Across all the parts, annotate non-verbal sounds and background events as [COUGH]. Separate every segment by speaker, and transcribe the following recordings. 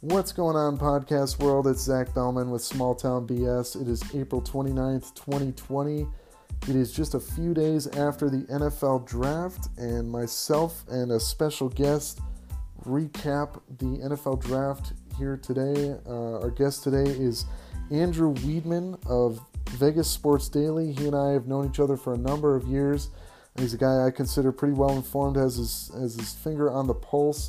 Speaker 1: What's going on, podcast world? It's Zach Bellman with Small Town BS. It is April 29th, 2020. It is just a few days after the NFL draft, and myself and a special guest recap the NFL draft here today. Uh, our guest today is Andrew Weidman of Vegas Sports Daily. He and I have known each other for a number of years. He's a guy I consider pretty well informed, has his, has his finger on the pulse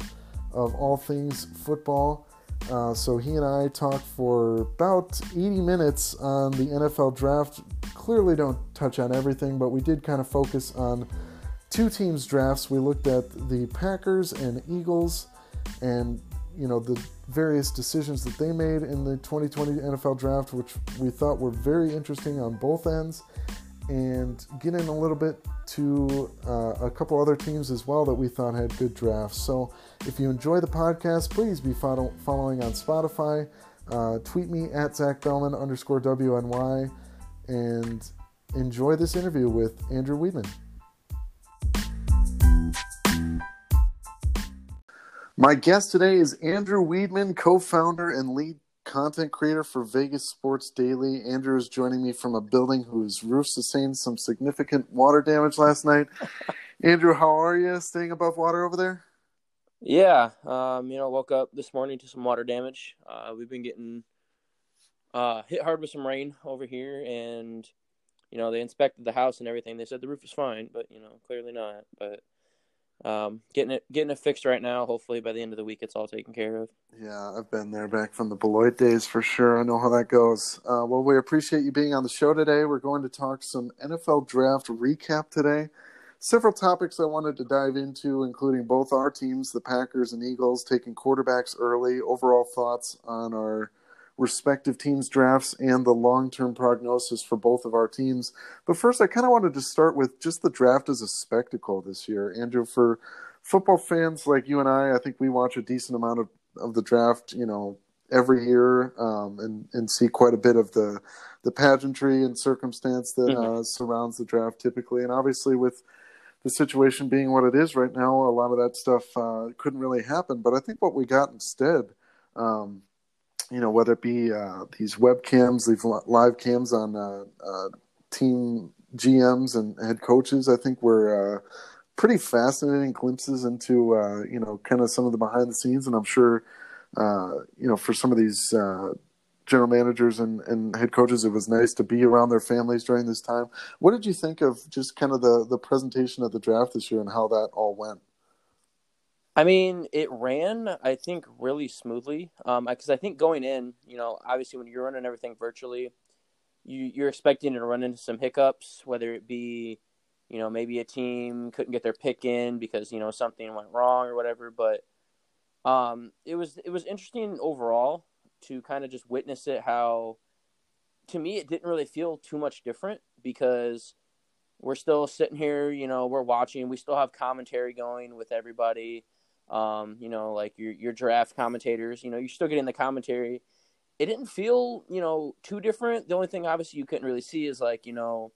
Speaker 1: of all things football. Uh, so he and I talked for about 80 minutes on the NFL draft. Clearly, don't touch on everything, but we did kind of focus on two teams' drafts. We looked at the Packers and Eagles, and you know the various decisions that they made in the 2020 NFL draft, which we thought were very interesting on both ends, and get in a little bit to uh, a couple other teams as well that we thought had good drafts. So if you enjoy the podcast, please be follow- following on Spotify. Uh, tweet me at Zach Bellman underscore WNY and enjoy this interview with Andrew Weidman. My guest today is Andrew Weidman, co founder and lead content creator for Vegas Sports Daily. Andrew is joining me from a building whose roof sustained some significant water damage last night. [LAUGHS] Andrew, how are you? Staying above water over there?
Speaker 2: Yeah, um, you know, woke up this morning to some water damage. Uh, we've been getting uh, hit hard with some rain over here, and you know, they inspected the house and everything. They said the roof is fine, but you know, clearly not. But um, getting it getting it fixed right now. Hopefully, by the end of the week, it's all taken care of.
Speaker 1: Yeah, I've been there back from the Beloit days for sure. I know how that goes. Uh, well, we appreciate you being on the show today. We're going to talk some NFL draft recap today. Several topics I wanted to dive into, including both our teams, the Packers and Eagles, taking quarterbacks early. Overall thoughts on our respective teams' drafts and the long term prognosis for both of our teams. But first, I kind of wanted to start with just the draft as a spectacle this year. Andrew, for football fans like you and I, I think we watch a decent amount of, of the draft, you know, every year um, and, and see quite a bit of the, the pageantry and circumstance that mm-hmm. uh, surrounds the draft typically. And obviously, with the situation being what it is right now, a lot of that stuff uh, couldn't really happen. But I think what we got instead, um, you know, whether it be uh, these webcams, these live cams on uh, uh, team GMs and head coaches, I think were uh, pretty fascinating glimpses into uh, you know kind of some of the behind the scenes, and I'm sure you know for some of these general managers and, and head coaches, it was nice to be around their families during this time. What did you think of just kind of the the presentation of the draft this year and how that all went?
Speaker 2: I mean, it ran, I think, really smoothly. Um, because I think going in, you know, obviously when you're running everything virtually, you you're expecting to run into some hiccups, whether it be, you know, maybe a team couldn't get their pick in because you know something went wrong or whatever. But um, it was it was interesting overall to kind of just witness it. How to me it didn't really feel too much different because we're still sitting here, you know, we're watching. We still have commentary going with everybody um, you know, like your your draft commentators, you know, you're still getting the commentary. It didn't feel, you know, too different. The only thing obviously you couldn't really see is like, you know,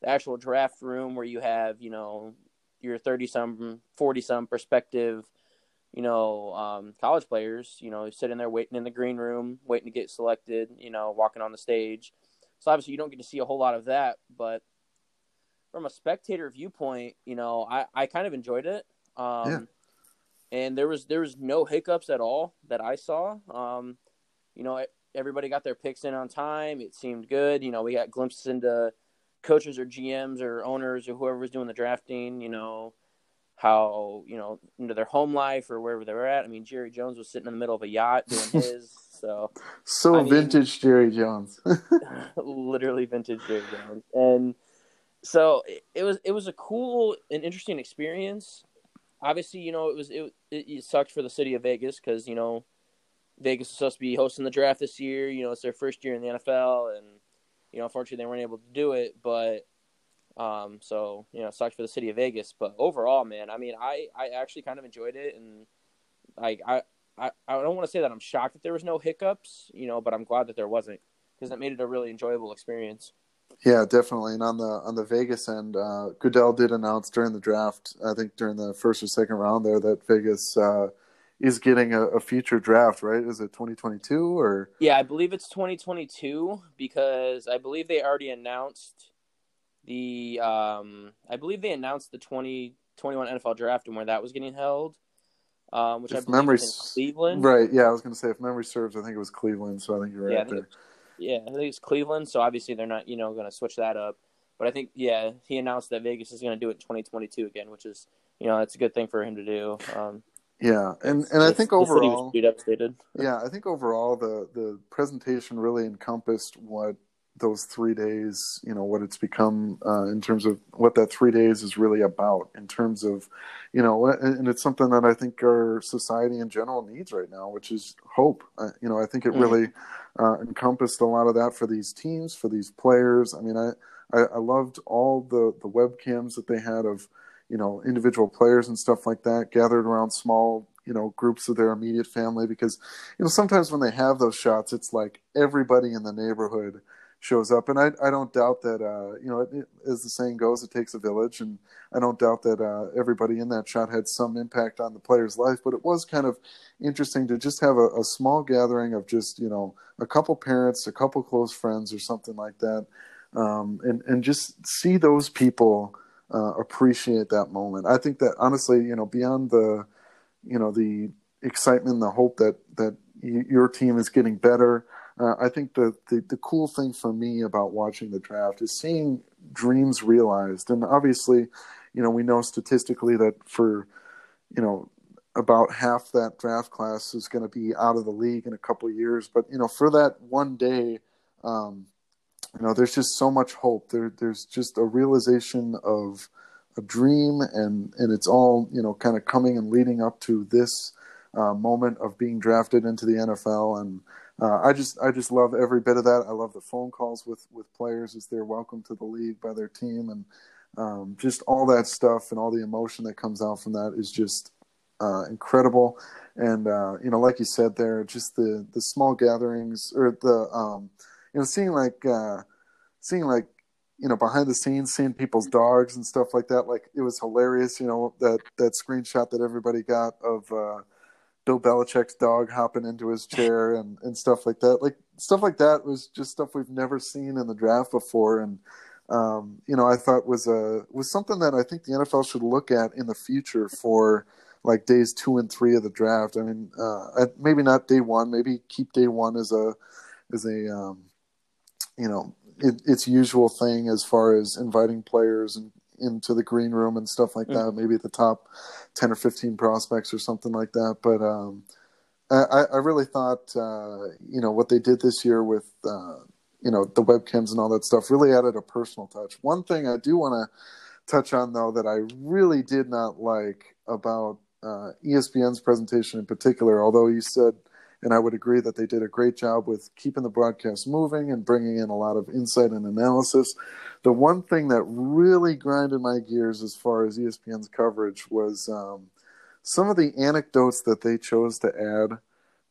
Speaker 2: the actual draft room where you have, you know, your 30 some, 40 some perspective, you know, um, college players, you know, sitting there waiting in the green room, waiting to get selected, you know, walking on the stage. So obviously you don't get to see a whole lot of that, but from a spectator viewpoint, you know, I, I kind of enjoyed it. Um, yeah and there was there was no hiccups at all that I saw. Um, you know, everybody got their picks in on time. It seemed good. You know, we got glimpses into coaches or GMs or owners or whoever was doing the drafting. You know, how you know into their home life or wherever they were at. I mean, Jerry Jones was sitting in the middle of a yacht doing [LAUGHS] his. So
Speaker 1: so I mean, vintage Jerry Jones. [LAUGHS] [LAUGHS]
Speaker 2: literally vintage Jerry Jones, and so it, it was it was a cool and interesting experience obviously, you know, it was it, it, it sucked for the city of Vegas because you know Vegas is supposed to be hosting the draft this year. You know, it's their first year in the NFL, and you know, unfortunately, they weren't able to do it. But um, so you know, it sucked for the city of Vegas. But overall, man, I mean, I I actually kind of enjoyed it, and like I. I, I don't want to say that I'm shocked that there was no hiccups, you know, but I'm glad that there wasn't because that made it a really enjoyable experience.
Speaker 1: Yeah, definitely. And on the on the Vegas end, uh, Goodell did announce during the draft, I think during the first or second round there, that Vegas uh, is getting a, a future draft, right? Is it 2022 or?
Speaker 2: Yeah, I believe it's 2022 because I believe they already announced the um I believe they announced the 2021 NFL draft and where that was getting held. Um, which if I believe memory, Cleveland.
Speaker 1: Right, yeah, I was going to say if memory serves, I think it was Cleveland, so I think you're right
Speaker 2: yeah,
Speaker 1: there.
Speaker 2: Yeah, I think it's Cleveland, so obviously they're not, you know, going to switch that up. But I think, yeah, he announced that Vegas is going to do it in 2022 again, which is, you know, that's a good thing for him to do. Um,
Speaker 1: yeah, and and I think overall, yeah, I think overall the the presentation really encompassed what those three days, you know, what it's become uh, in terms of what that three days is really about. In terms of, you know, and it's something that I think our society in general needs right now, which is hope. Uh, you know, I think it mm. really uh, encompassed a lot of that for these teams, for these players. I mean, I I, I loved all the the webcams that they had of you know individual players and stuff like that gathered around small you know groups of their immediate family because you know sometimes when they have those shots it's like everybody in the neighborhood shows up and i, I don't doubt that uh, you know it, it, as the saying goes it takes a village and i don't doubt that uh, everybody in that shot had some impact on the player's life but it was kind of interesting to just have a, a small gathering of just you know a couple parents a couple close friends or something like that um, and and just see those people uh, appreciate that moment. I think that honestly, you know, beyond the, you know, the excitement, the hope that that your team is getting better. Uh, I think the, the the cool thing for me about watching the draft is seeing dreams realized, and obviously, you know, we know statistically that for, you know, about half that draft class is going to be out of the league in a couple years. But you know, for that one day, um, you know there's just so much hope. There there's just a realization of a dream and and it's all you know kind of coming and leading up to this uh, moment of being drafted into the NFL and uh, I just I just love every bit of that I love the phone calls with with players as they're welcomed to the league by their team and um, just all that stuff and all the emotion that comes out from that is just uh, incredible and uh, you know like you said there just the the small gatherings or the um, you know, seeing like uh, seeing like you know behind the scenes, seeing people's dogs and stuff like that. Like it was hilarious. You know that that screenshot that everybody got of uh, Bill Belichick's dog hopping into his chair and and stuff like that. Like stuff like that was just stuff we've never seen in the draft before, and um, you know I thought was a was something that I think the NFL should look at in the future for like days two and three of the draft. I mean, uh, maybe not day one. Maybe keep day one as a as a um, you know it, its usual thing as far as inviting players and into the green room and stuff like that. Mm-hmm. Maybe the top ten or fifteen prospects or something like that. But um, I, I, really thought uh, you know what they did this year with uh, you know the webcams and all that stuff really added a personal touch. One thing I do want to touch on though that I really did not like about uh, ESPN's presentation in particular, although you said and I would agree that they did a great job with keeping the broadcast moving and bringing in a lot of insight and analysis. The one thing that really grinded my gears as far as ESPN's coverage was um, some of the anecdotes that they chose to add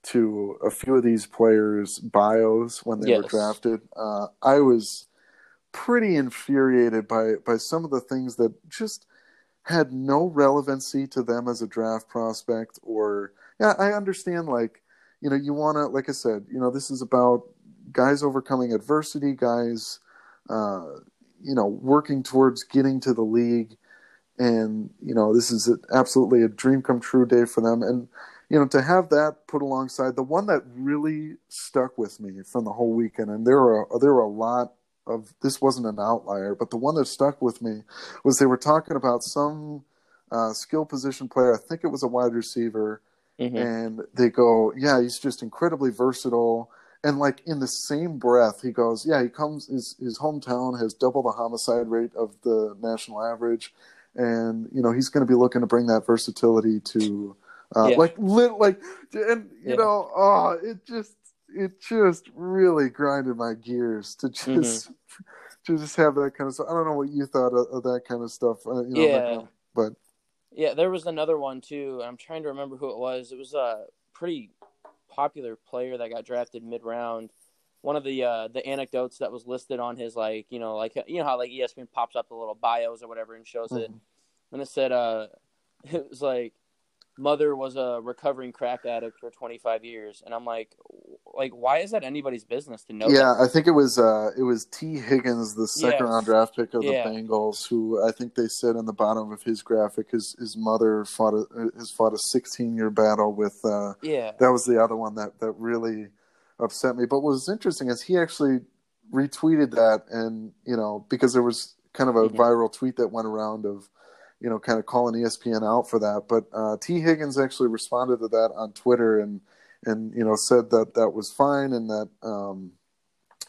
Speaker 1: to a few of these players' bios when they yes. were drafted. Uh, I was pretty infuriated by by some of the things that just had no relevancy to them as a draft prospect or yeah i understand like you know, you want to, like I said, you know, this is about guys overcoming adversity, guys, uh, you know, working towards getting to the league. And, you know, this is absolutely a dream come true day for them. And, you know, to have that put alongside the one that really stuck with me from the whole weekend, and there were there were a lot of this wasn't an outlier, but the one that stuck with me was they were talking about some uh, skill position player. I think it was a wide receiver Mm-hmm. And they go, yeah, he's just incredibly versatile. And like in the same breath, he goes, yeah, he comes. His his hometown has double the homicide rate of the national average, and you know he's going to be looking to bring that versatility to, uh, yeah. like, lit, like, and you yeah. know, oh, it just it just really grinded my gears to just mm-hmm. [LAUGHS] to just have that kind of stuff. I don't know what you thought of, of that kind of stuff. Uh, you know,
Speaker 2: yeah.
Speaker 1: But
Speaker 2: yeah, there was another one too. I'm trying to remember who it was. It was a pretty popular player that got drafted mid round. One of the uh, the anecdotes that was listed on his like you know like you know how like ESPN pops up the little bios or whatever and shows mm-hmm. it, and it said uh [LAUGHS] it was like mother was a recovering crack addict for 25 years and i'm like like why is that anybody's business to know
Speaker 1: yeah
Speaker 2: that?
Speaker 1: i think it was uh it was tee higgins the second
Speaker 2: Yes.
Speaker 1: round draft pick of
Speaker 2: Yeah.
Speaker 1: the bengals who i think they said on the bottom of his graphic his his mother fought a has fought a 16 year battle with uh
Speaker 2: yeah
Speaker 1: that was the other one that that really upset me but what was interesting is he actually retweeted that and you know because there was kind of a
Speaker 2: Mhm.
Speaker 1: viral tweet that went around of you know kind of calling espn out for that but uh, tee higgins actually responded to that on twitter and and you know said that that was fine and that um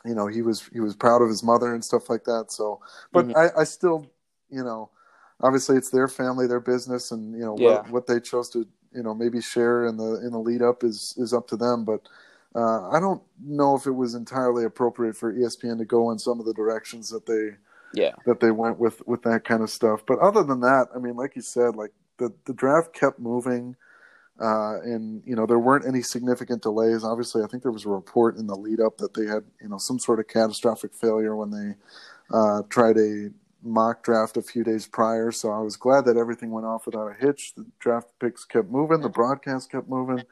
Speaker 1: you know he was he was proud of his mother and stuff like that so but
Speaker 2: Mhm.
Speaker 1: i i still you know obviously it's their family their business and you know
Speaker 2: Yeah.
Speaker 1: what, what they chose to you know maybe share in the in the lead up is is up to them but uh, I don't know if it was entirely appropriate for ESPN to go in some of the directions that they
Speaker 2: yeah
Speaker 1: that they went with with that kind of stuff. But other than that, I mean, like you said, like the the draft kept moving, uh, and you know there weren't any significant delays. Obviously, I think there was a report in the lead up that they had you know some sort of catastrophic failure when they uh, tried a mock draft a few days prior. So I was glad that everything went off without a hitch. The draft picks kept moving, the broadcast kept moving,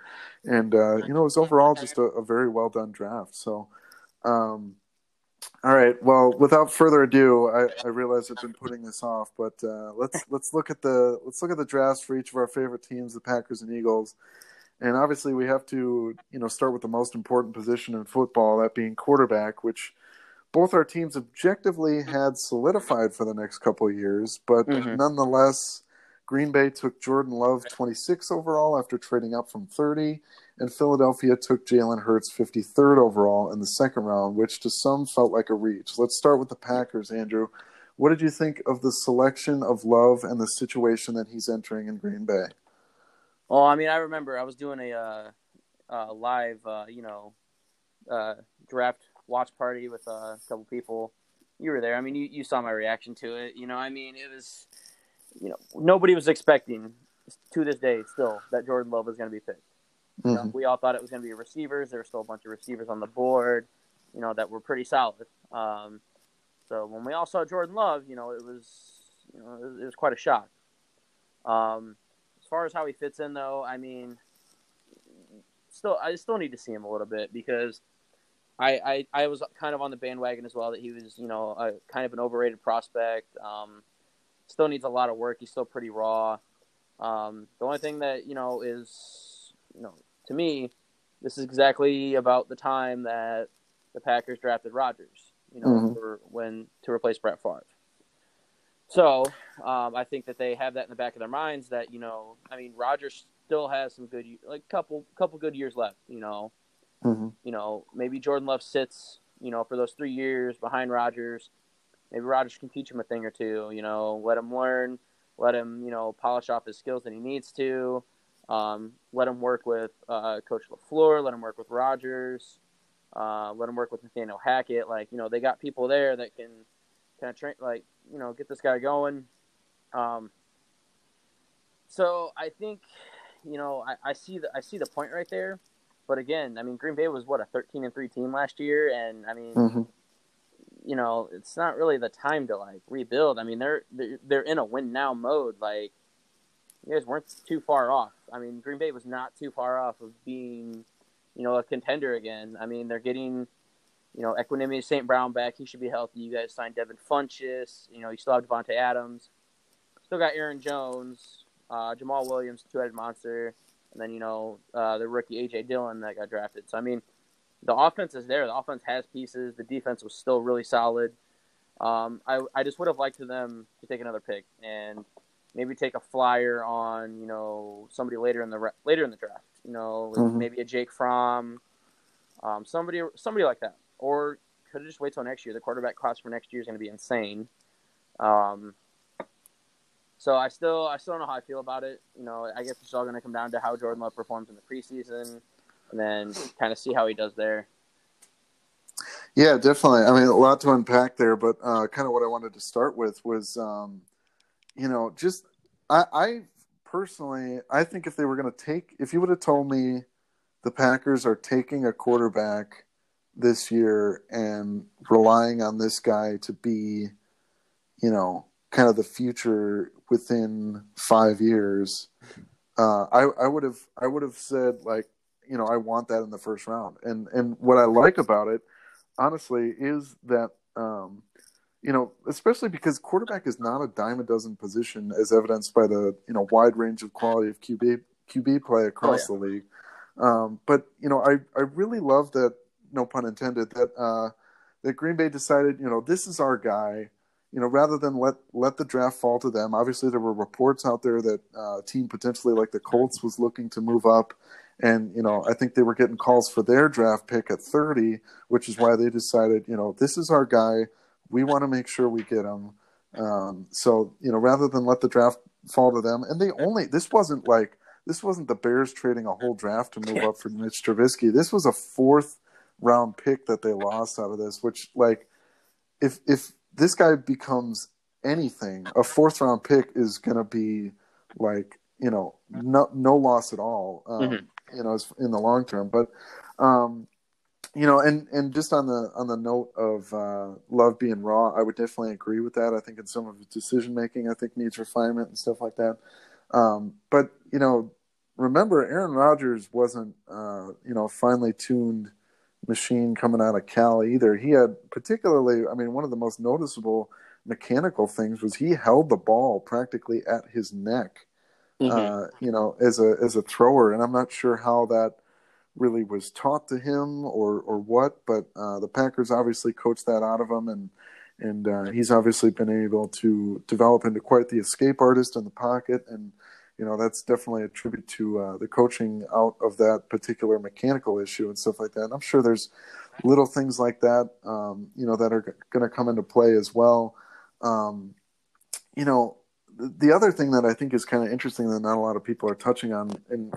Speaker 1: and uh, you know it was overall just a, a very well done draft. So. Um, all right. Well, without further ado, I, I realize I've been putting this off, but uh, let's [LAUGHS] let's look at the let's look at the drafts for each of our favorite teams, the Packers and Eagles. And obviously, we have to you know start with the most important position in football, that being quarterback, which both our teams objectively had solidified for the next couple of years, but
Speaker 2: Mhm.
Speaker 1: nonetheless, Green Bay took Jordan Love 26 overall after trading up from 30, and Philadelphia took Jalen Hurts 53rd overall in the second round, which to some felt like a reach. Let's start with the Packers, Andrew. What did you think of the selection of Love and the situation that he's entering in Green Bay?
Speaker 2: well i mean i remember i was doing a uh, uh live uh you know uh draft watch party with uh, a couple people you were there i mean you, you saw my reaction to it you know i mean it was you know nobody was expecting to this day still that jordan love was going to be picked You know,
Speaker 1: Mhm.
Speaker 2: we all thought it was going to be receivers. There were still a bunch of receivers on the board, you know, that were pretty solid. Um, so when we all saw Jordan Love, you know, it was, you know, it was, it was quite a shock. Um, as far as how he fits in, though, I mean, still, I still need to see him a little bit because I, I, I was kind of on the bandwagon as well that he was, you know, a kind of an overrated prospect. Um, still needs a lot of work. He's still pretty raw. Um, the only thing that you know is, you know, to me, this is exactly about the time that the Packers drafted Rodgers. You know,
Speaker 1: Mhm.
Speaker 2: for when to replace Brett Favre. So um, I think that they have that in the back of their minds that you know, I mean, Rodgers still has some good, like couple couple good years left. You know,
Speaker 1: Mhm.
Speaker 2: you know, maybe Jordan Love sits, you know, for those three years behind Rodgers. Maybe Rodgers can teach him a thing or two. You know, let him learn, let him, you know, polish off his skills that he needs to. Um, let him work with uh, Coach Lafleur. Let him work with Rodgers. Uh, let him work with Nathaniel Hackett. Like, you know, they got people there that can kind of train, like, you know, get this guy going. Um, so I think, you know, I, I see the I see the point right there. But again, I mean, Green Bay was what a thirteen and three team last year, and I mean,
Speaker 1: Mhm.
Speaker 2: You know, it's not really the time to like rebuild. I mean, they're they're, they're in a win now mode. Like, you guys weren't too far off. I mean, Green Bay was not too far off of being, you know, a contender again. I mean, they're getting, you know, Equanimeous St. Brown back. He should be healthy. You guys signed Devin Funchess. You know, you still have Davante Adams. Still got Aaron Jones, uh, Jamaal Williams, two-headed monster, and then you know uh, the rookie AJ Dillon that got drafted. So I mean, the offense is there. The offense has pieces. The defense was still really solid. Um, I I just would have liked for them to take another pick and maybe take a flyer on you know somebody later in the ra- later in the draft. You know,
Speaker 1: Mhm.
Speaker 2: maybe a Jake Fromm, um, somebody somebody like that, or could have just wait till next year. The quarterback class for next year is going to be insane. Um, so I still I still don't know how I feel about it. You know, I guess it's all going to come down to how Jordan Love performs in the preseason, and then kind of see how he does there.
Speaker 1: Yeah, definitely. I mean, a lot to unpack there, but uh, kind of what I wanted to start with was, um, you know, just I, I personally, I think if they were going to take, if you would have told me the Packers are taking a quarterback this year and relying on this guy to be, you know, kind of the future within five years, uh, I I would have I would have said like you know I want that in the first round. And and what I like about it, honestly, is that um, you know especially because quarterback is not a dime a dozen position as evidenced by the you know wide range of quality of QB QB play across oh, yeah. the league. Um, but you know I I really love that no pun intended that uh, that Green Bay decided you know this is our guy you know, rather than let let the draft fall to them. Obviously, there were reports out there that uh, a team potentially like the Colts was looking to move up, and you know, I think they were getting calls for their draft pick at 30, which is why they decided, you know, this is our guy. We want to make sure we get him. Um, so you know, rather than let the draft fall to them, and they only this wasn't like this wasn't the Bears trading a whole draft to move up for Mitch Trubisky. This was a fourth round pick that they lost out of this, which like if if this guy becomes anything, a fourth round pick is going to be like you know no no loss at all. Um, mm-hmm. You know, in the long term, but um, you know, and and just on the on the note of uh, love being raw, I would definitely agree with that. I think in some of his decision making, I think needs refinement and stuff like that. Um, but you know, remember, Aaron Rodgers wasn't uh, you know finely tuned machine coming out of Cal either. He had particularly, I mean, one of the most noticeable mechanical things was he held the ball practically at his neck, mm-hmm. uh, you know, as a as a thrower, and I'm not sure how that really was taught to him or or what, but uh, the Packers obviously coached that out of him, and and uh, he's obviously been able to develop into quite the escape artist in the pocket and you know that's definitely a tribute to uh, the coaching out of that particular mechanical issue and stuff like that. And I'm sure there's little things like that, um, you know, that are g- going to come into play as well. Um, you know, the, the other thing that I think is kind of interesting that not a lot of people are touching on in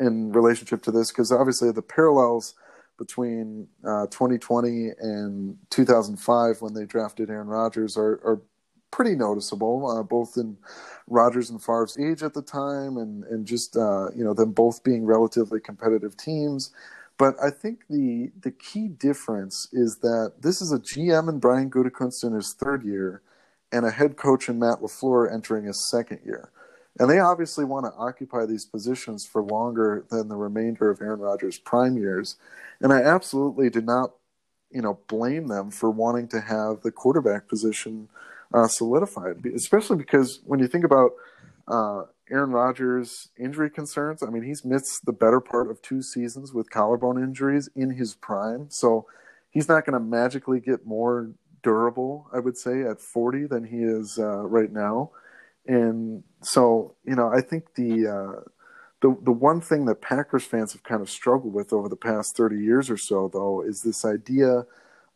Speaker 1: in relationship to this, because obviously the parallels between uh, 2020 and 2005 when they drafted Aaron Rodgers are, are pretty noticeable, uh, both in Rodgers and Favre's age at the time, and and just uh, you know them both being relatively competitive teams. But I think the the key difference is that this is a GM and Brian Gutekunst in his third year, and a head coach in Matt LaFleur entering his second year. And they obviously want to occupy these positions for longer than the remainder of Aaron Rodgers' prime years. And I absolutely do not, you know, blame them for wanting to have the quarterback position uh, solidified, especially because when you think about uh, Aaron Rodgers' injury concerns, I mean, he's missed the better part of two seasons with collarbone injuries in his prime. So he's not going to magically get more durable, I would say, at 40 than he is uh, right now. And so, you know, I think the uh, the the one thing that Packers fans have kind of struggled with over the past 30 years or so, though, is this idea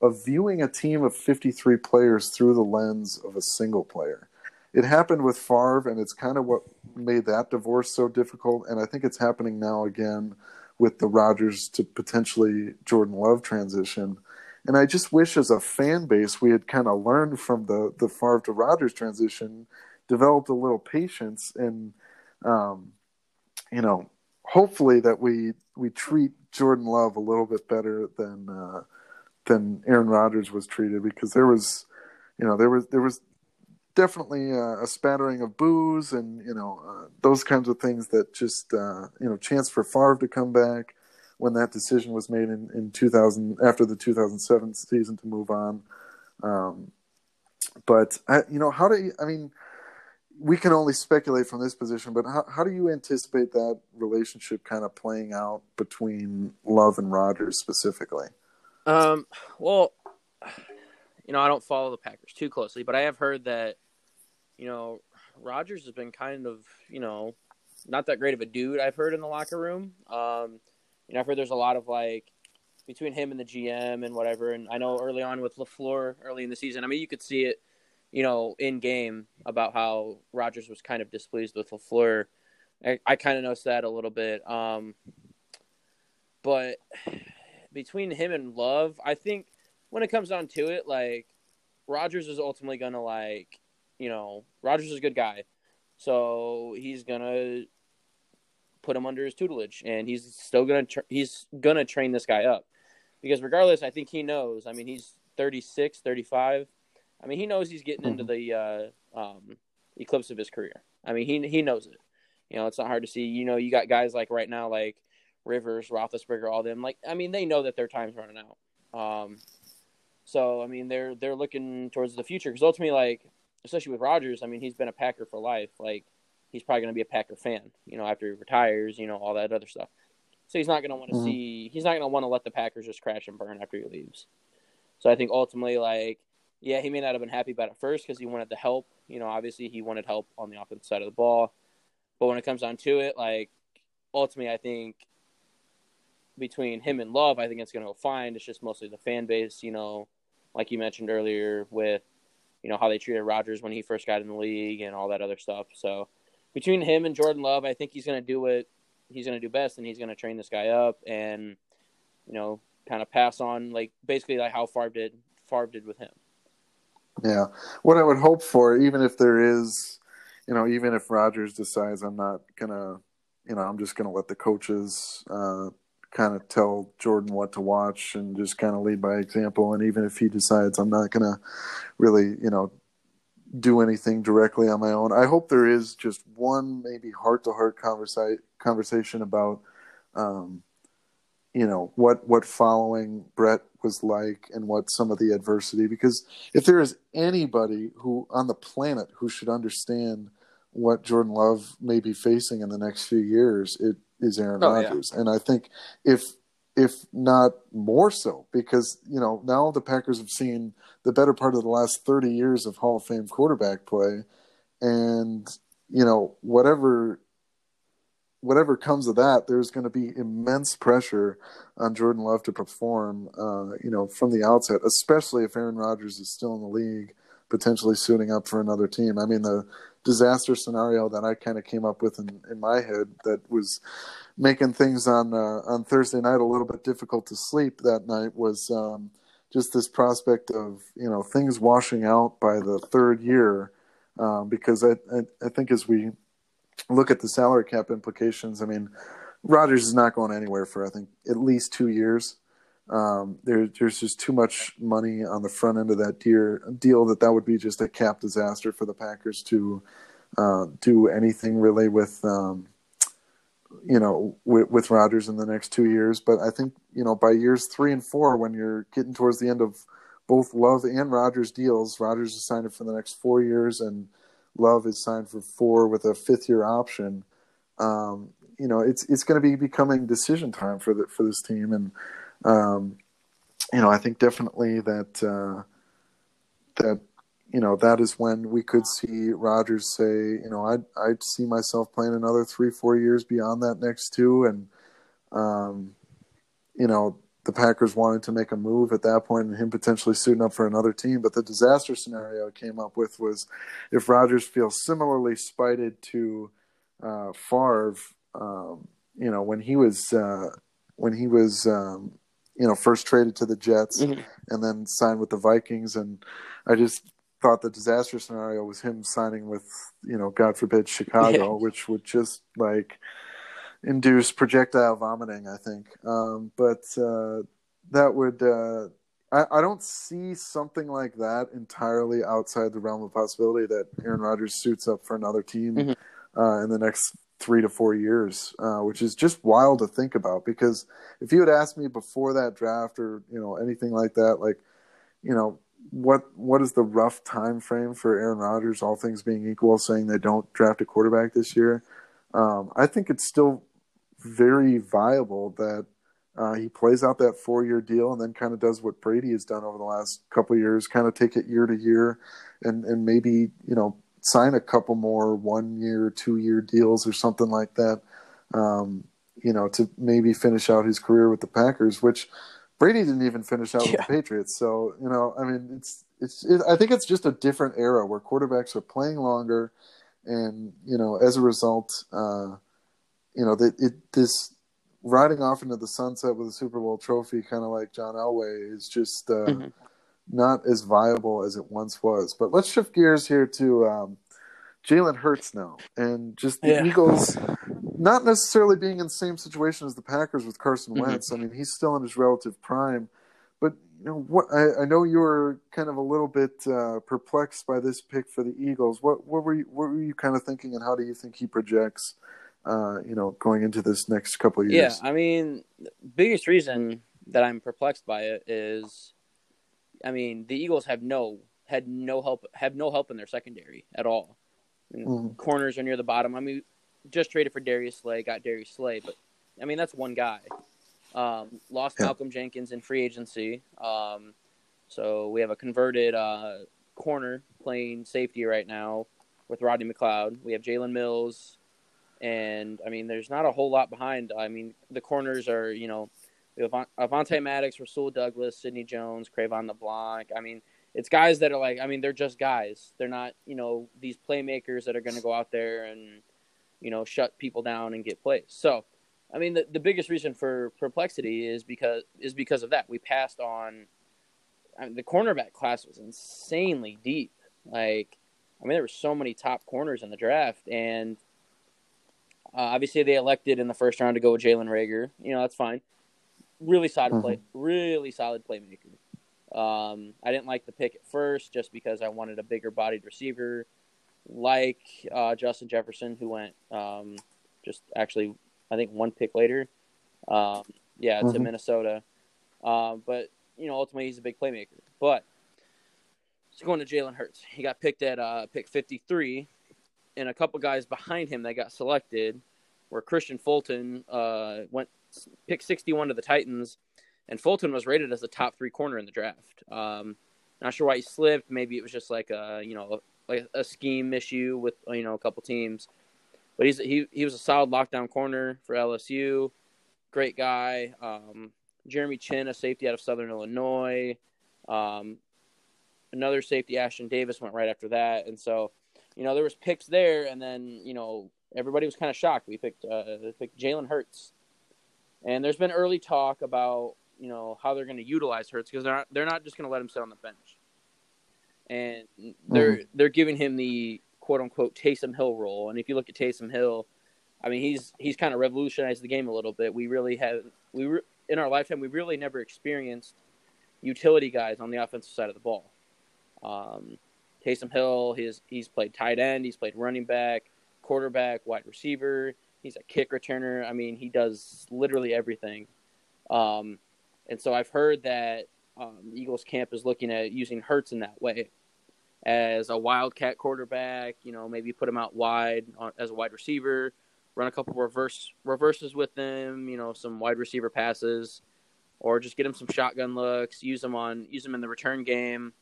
Speaker 1: of viewing a team of 53 players through the lens of a single player. It happened with Favre, and it's kind of what made that divorce so difficult. And I think it's happening now again with the Rodgers to potentially Jordan Love transition. And I just wish, as a fan base, we had kind of learned from the the Favre to Rodgers transition, developed a little patience, and um, you know, hopefully that we we treat Jordan Love a little bit better than. Uh, than Aaron Rodgers was treated because there was, you know, there was there was definitely a, a spattering of boos and you know uh, those kinds of things that just uh, you know chance for Favre to come back when that decision was made in, in 2000 after the 2007 season to move on. Um, but I, you know, how do you, I mean? We can only speculate from this position, but how, how do you anticipate that relationship kind of playing out between Love and Rodgers specifically?
Speaker 2: Um, well, you know, I don't follow the Packers too closely, but I have heard that, you know, Rodgers has been kind of, you know, not that great of a dude. I've heard in the locker room. Um, you know, I've heard there's a lot of like between him and the GM and whatever. And I know early on with LaFleur, early in the season, I mean, you could see it, you know, in game about how Rodgers was kind of displeased with LaFleur. I, I kind of noticed that a little bit. Um, but between him and Love, I think when it comes down to it, like Rodgers is ultimately gonna like, you know, Rodgers is a good guy, so he's gonna put him under his tutelage, and he's still gonna tra- he's gonna train this guy up because regardless, I think he knows. I mean, he's 36, 35. I mean, he knows he's getting into mm-hmm. the uh, um, eclipse of his career. I mean, he he knows it, You know, it's not hard to see. You know, you got guys like right now, like Rivers, Roethlisberger, all them. Like, I mean, they know that their time's running out. Um, so I mean, they're they're looking towards the future because ultimately, like, especially with Rodgers, I mean, he's been a Packer for life. Like, he's probably going to be a Packer fan. You know, after he retires, you know, all that other stuff. So he's not going to want to mm-hmm. see. He's not going to want to let the Packers just crash and burn after he leaves. So I think ultimately, like, yeah, he may not have been happy about it first because he wanted the help. You know, obviously he wanted help on the offensive side of the ball. But when it comes down to it, like ultimately, I think between him and Love, I think it's going to go fine. It's just mostly the fan base, you know, like you mentioned earlier with, you know, how they treated Rodgers when he first got in the league and all that other stuff. So between him and Jordan Love, I think he's going to do what he's going to do best, and he's going to train this guy up and, you know, kind of pass on like basically like how Favre did Favre did with him.
Speaker 1: Yeah, what I would hope for, even if there is, you know, even if Rodgers decides I'm not gonna, you know, I'm just gonna let the coaches uh, kind of tell Jordan what to watch and just kind of lead by example. And even if he decides I'm not gonna really, you know, do anything directly on my own, I hope there is just one maybe heart to heart conversation about. Um, you know what what following Brett was like and what some of the adversity because if there is anybody who on the planet who should understand what Jordan Love may be facing in the next few years it is Aaron oh, Rodgers yeah. and I think if if not more so because you know now the Packers have seen the better part of the last 30 years of Hall of Fame quarterback play and you know whatever whatever comes of that, there's going to be immense pressure on Jordan Love to perform, uh, you know, from the outset, especially if Aaron Rodgers is still in the league, potentially suiting up for another team. I mean, the disaster scenario that I kind of came up with in, in my head that was making things on uh, on Thursday night a little bit difficult to sleep that night was um, just this prospect of you know things washing out by the third year. Um, because I, I, I think as we look at the salary cap implications, I mean, Rodgers is not going anywhere for I think at least two years. Um, there, there's just too much money on the front end of that deal, deal that that would be just a cap disaster for the Packers to uh, do anything really with, um, you know, with, with Rodgers in the next two years. But I think you know by years three and four, when you're getting towards the end of both Love and Rodgers deals, Rodgers is signed for the next four years, and Love is signed for four with a fifth year option. Um, you know, it's it's going to be becoming decision time for the for this team, and um, you know, I think definitely that uh, that you know that is when we could see Rodgers say, you know, I'd I'd see myself playing another three four years beyond that next two, and um, you know, the Packers wanted to make a move at that point and him potentially suiting up for another team. But the disaster scenario I came up with was if Rodgers feels similarly spited to uh, Favre, um, you know, when he was uh, when he was um, you know first traded to the Jets mm-hmm. and then signed with the Vikings, and I just thought the disaster scenario was him signing with you know God forbid Chicago, yeah. which would just like induce projectile vomiting. I think, um, but uh, that would. Uh, I, I, don't see something like that entirely outside the realm of possibility that Aaron Rodgers suits up for another team mm-hmm. uh, in the next three to four years, uh, which is just wild to think about. Because if you had asked me before that draft or you know anything like that, like you know what what is the rough time frame for Aaron Rodgers, all things being equal, saying they don't draft a quarterback this year? Um, I think it's still very viable that uh, he plays out that four year deal and then kind of does what Brady has done over the last couple years, kind of take it year to year and, and maybe, you know, sign a couple more one year, two year deals or something like that, um, you know, to maybe finish out his career with the Packers, which Brady didn't even finish out yeah. with the Patriots. So, you know, I mean, it's, it's, it, I think it's just a different era where quarterbacks are playing longer. And, you know, as a result, uh, you know, that it this riding off into the sunset with a Super Bowl trophy, kind of like John Elway, is just uh, mm-hmm. Not as viable as it once was. But let's shift gears here to um, Jalen Hurts now, and just the yeah. Eagles, not necessarily being in the same situation as the Packers with Carson mm-hmm. Wentz. Mm-hmm. I mean, he's still in his relative prime, but you know what I, I, know you were kind of a little bit uh, perplexed by this pick for the Eagles. What what were you, what were you kind of thinking, and how do you think he projects? Uh, you know, going into this next couple of
Speaker 2: years. Yeah, I mean, biggest reason that I'm perplexed by it is, I mean, the Eagles have no had no help have no help in their secondary at all. mm-hmm. Corners are near the bottom. I mean, just traded for Darius Slay, got Darius Slay, but I mean that's one guy. Um, lost yeah. Malcolm Jenkins in free agency. Um, so we have a converted uh, corner playing safety right now with Rodney McLeod. We have Jalen Mills, and I mean, there's not a whole lot behind. I mean, the corners are you know, Avonte Maddox, Rasul Douglas, Sidney Jones, Cre'Von LeBlanc. I mean, it's guys that are like, I mean, they're just guys. They're not you know these playmakers that are going to go out there and you know shut people down and get plays. So I mean, the, the biggest reason for perplexity is because is because of that. We passed on. I mean, the cornerback class was insanely deep. Like, I mean, there were so many top corners in the draft, and uh, obviously they elected in the first round to go with Jalen Reagor. You know, that's fine. Really solid mm-hmm. play, really solid playmaker. Um, I didn't like the pick at first just because I wanted a bigger bodied receiver, like uh, Justin Jefferson, who went um, just actually I think one pick later. Um, yeah, to mm-hmm. Minnesota. Um, but you know, ultimately he's a big playmaker. But so going to Jalen Hurts, he got picked at uh, pick 53, and a couple guys behind him that got selected were Kristian Fulton uh, went pick 61 to the Titans, and Fulton was rated as a top three corner in the draft. Um, not sure why he slipped. Maybe it was just like a you know like a scheme issue with you know a couple teams. But he's he he was a solid lockdown corner for LSU. Great guy. Um, Jeremy Chinn, a safety out of Southern Illinois. Um, another safety, Ashtyn Davis, went right after that, and so you know there was picks there, and then you know everybody was kind of shocked. We picked uh, picked Jalen Hurts, and there's been early talk about you know how they're going to utilize Hurts because they're not they're not just going to let him sit on the bench, and they're mm-hmm. they're giving him the quote unquote Taysom Hill role. And if you look at Taysom Hill, I mean he's he's kind of revolutionized the game a little bit. We really have we re, in our lifetime we really never experienced utility guys on the offensive side of the ball. Um, Taysom Hill, he's he's played tight end, he's played running back, quarterback, wide receiver. He's a kick returner. I mean, he does literally everything. Um, and so I've heard that um, Eagles camp is looking at using Hurts in that way as a wildcat quarterback. You know, maybe put him out wide as a wide receiver, run a couple reverse reverses with him. You know, some wide receiver passes, or just get him some shotgun looks. Use him on use him in the return game.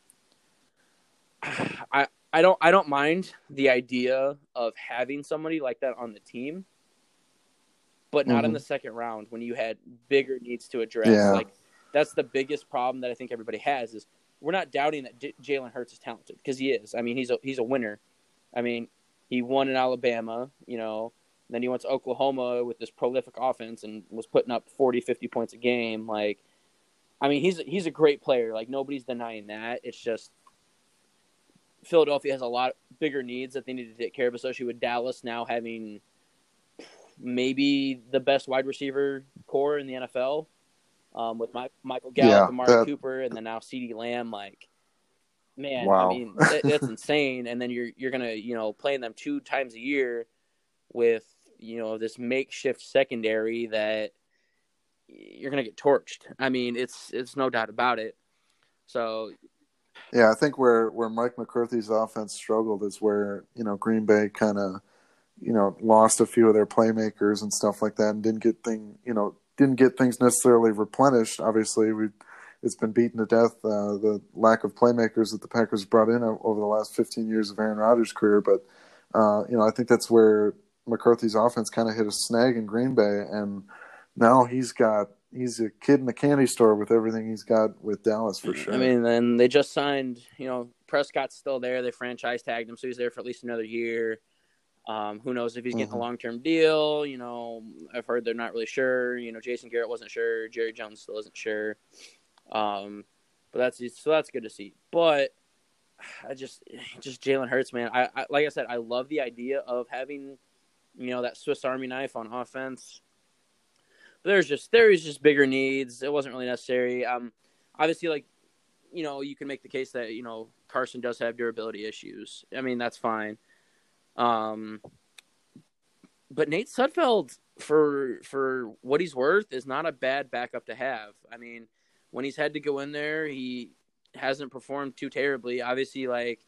Speaker 2: [SIGHS] I I don't I don't mind the idea of having somebody like that on the team, but not mm-hmm. in the second round when you had bigger needs to address. Yeah. Like that's the biggest problem that I think everybody has is we're not doubting that J- Jalen Hurts is talented because he is. I mean, he's a he's a winner. I mean, he won in Alabama, you know. Then he went to Oklahoma with this prolific offense and was putting up 40, 50 points a game. Like, I mean, he's he's a great player. Like nobody's denying that. It's just Philadelphia has a lot bigger needs that they need to take care of, especially with Dallas now having maybe the best wide receiver corps in the NFL um, with my, Michael Gallup yeah, and Mark that... Cooper, and then now CeeDee Lamb. Like, man, wow. I mean, that, that's insane. And then you're you're gonna you know playing them two times a year with you know this makeshift secondary that you're gonna get torched. I mean, it's it's no doubt about it. So.
Speaker 1: Yeah, I think where, where Mike McCarthy's offense struggled is where you know Green Bay kind of you know lost a few of their playmakers and stuff like that, and didn't get thing you know didn't get things necessarily replenished. Obviously, we it's been beaten to death uh, the lack of playmakers that the Packers brought in over the last 15 years of Aaron Rodgers' career. But uh, you know, I think that's where McCarthy's offense kind of hit a snag in Green Bay, and now he's got he's a kid in the candy store with everything he's got with Dallas for sure.
Speaker 2: I mean, and they just signed. You know, Prescott's still there. They franchise tagged him, so he's there for at least another year. Um, who knows if he's getting mm-hmm. a long term deal? You know, I've heard they're not really sure. You know, Jason Garrett wasn't sure. Jerry Jones still isn't sure. Um, but that's so that's good to see. But I just just Jalen Hurts, man. I, I like I said, I love the idea of having you know that Swiss Army knife on offense. There's just there is just bigger needs. It wasn't really necessary. Um, obviously, like you know, you can make the case that you know Carson does have durability issues. I mean, that's fine. Um, but Nate Sudfeld, for for what he's worth, is not a bad backup to have. I mean, when he's had to go in there, he hasn't performed too terribly. Obviously, like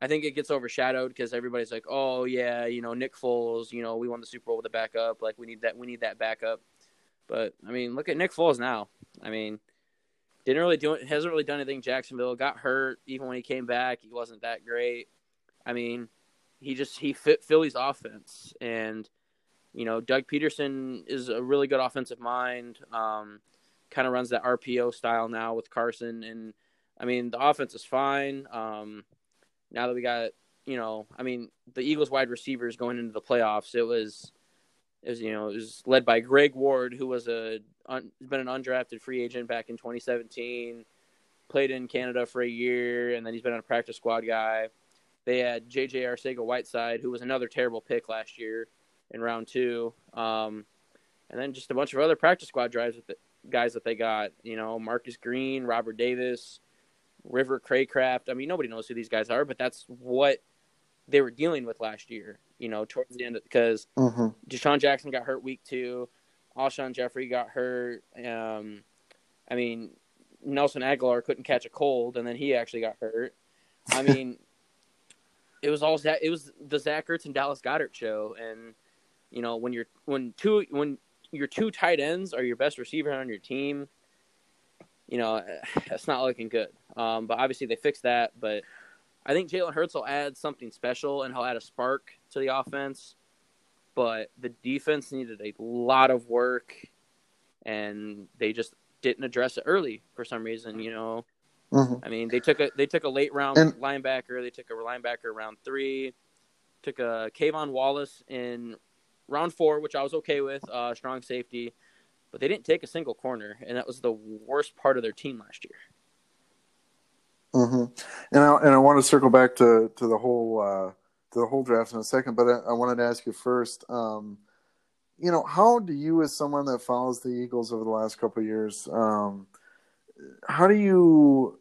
Speaker 2: I think it gets overshadowed because everybody's like, "Oh yeah, you know Nick Foles, you know we won the Super Bowl with a backup. Like we need that, we need that backup." But I mean, look at Nick Foles now. I mean, didn't really do it. Hasn't really done anything. Jacksonville got hurt. Even when he came back, he wasn't that great. I mean, he just he fit Philly's offense, and you know Doug Pederson is a really good offensive mind. Um, kind of runs that RPO style now with Carson, and I mean the offense is fine. Um, now that we got you know, I mean the Eagles wide receivers going into the playoffs, it was it was you know it was led by Greg Ward, who was a un, been an undrafted free agent back in 2017, played in Canada for a year, and then he's been a practice squad guy. They had J.J. Arcega-Whiteside, who was another terrible pick last year in round two, um, and then just a bunch of other practice squad drives with guys that they got. You know, Marcus Green, Robert Davis, River Cracraft. I mean, nobody knows who these guys are, but that's what they were dealing with last year. You know, towards the end because mm-hmm. DeSean Jackson got hurt week two, Alshon Jeffery got hurt. Um, I mean, Nelson Agholor couldn't catch a cold, and then he actually got hurt. I [LAUGHS] mean, it was all it was the Zach Ertz and Dallas Goedert show, and you know when you're when two when your two tight ends are your best receiver on your team, you know [SIGHS] that's not looking good. Um, but obviously they fixed that. But I think Jalen Hurts will add something special and he'll add a spark to the offense. But the defense needed a lot of work, and they just didn't address it early for some reason. You know, Mm-hmm. I mean, they took a they took a late round and, linebacker. They took a linebacker round three. Took a K'Von Wallace in round four, which I was okay with. Uh, strong safety, but they didn't take a single corner, and that was the worst part of their team last year.
Speaker 1: Mm-hmm. And I and I want to circle back to to the whole uh, to the whole draft in a second, but I, I wanted to ask you first. Um, you know, how do you, as someone that follows the Eagles over the last couple of years, um, how do you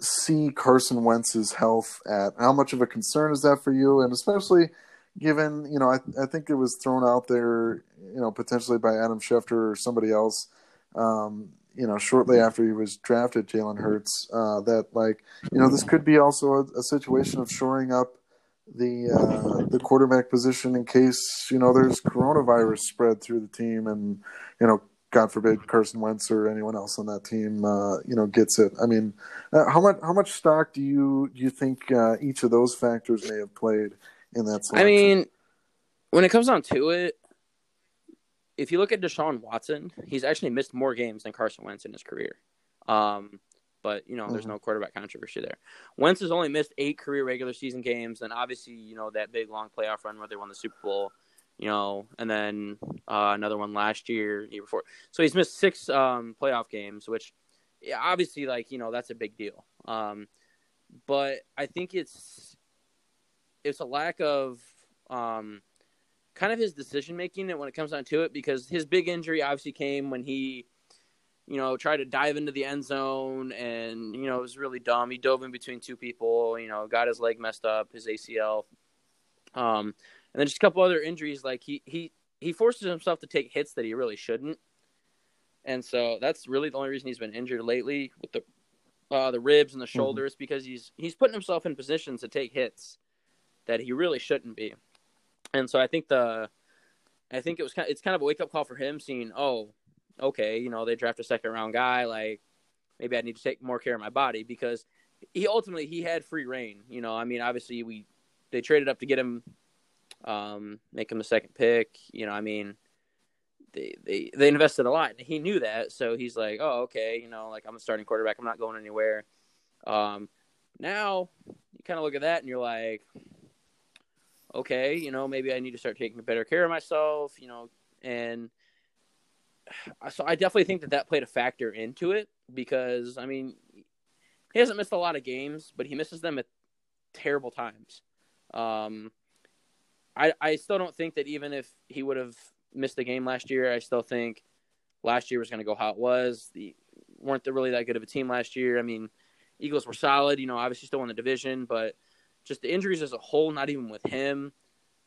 Speaker 1: see Carson Wentz's health at? How much of a concern is that for you? And especially given, you know, I, I think it was thrown out there, you know, potentially by Adam Schefter or somebody else, um, you know, shortly after he was drafted, Jalen Hurts, uh, that like, you know, this could be also a, a situation of shoring up the uh, the quarterback position in case you know there's coronavirus spread through the team and you know God forbid Carson Wentz or anyone else on that team, uh, you know, gets it. I mean, uh, how much how much stock do you do you think uh, each of those factors may have played in that selection?
Speaker 2: I mean, when it comes down to it, if you look at Deshaun Watson, he's actually missed more games than Carson Wentz in his career. Um, but you know, there's mm-hmm. no quarterback controversy there. Wentz has only missed eight career regular season games, and obviously, you know, that big long playoff run where they won the Super Bowl you know, and then uh, another one last year, year before. So he's missed six um, playoff games, which yeah, obviously, like you know, that's a big deal. Um, but I think it's it's a lack of um, kind of his decision making when it comes down to it, because his big injury obviously came when he, you know, tried to dive into the end zone, and you know, it was really dumb. He dove in between two people, you know, got his leg messed up, his ACL. Um, and then just a couple other injuries. Like he he he forces himself to take hits that he really shouldn't, and so that's really the only reason he's been injured lately with the uh, the ribs and the mm-hmm. shoulders mm-hmm. because he's he's putting himself in positions to take hits that he really shouldn't be, and so I think the I think it was kind of, it's kind of a wake up call for him seeing oh okay you know they draft a second round guy like maybe I need to take more care of my body because he ultimately he had free rein you know I mean obviously we they traded up to get him um, make him the second pick. You know, I mean, they they they invested a lot. and He knew that, so he's like, oh, okay, you know, like I'm a starting quarterback. I'm not going anywhere. Um, now you kind of look at that and you're like, okay, you know, maybe I need to start taking better care of myself. You know, and [SIGHS] so I definitely think that that played a factor into it because I mean, he hasn't missed a lot of games, but he misses them at terrible times. Um, I I still don't think that even if he would have missed the game last year, I still think last year was going to go how it was. The weren't really that good of a team last year. I mean, Eagles were solid, you know, obviously still in the division, but just the injuries as a whole, not even with him,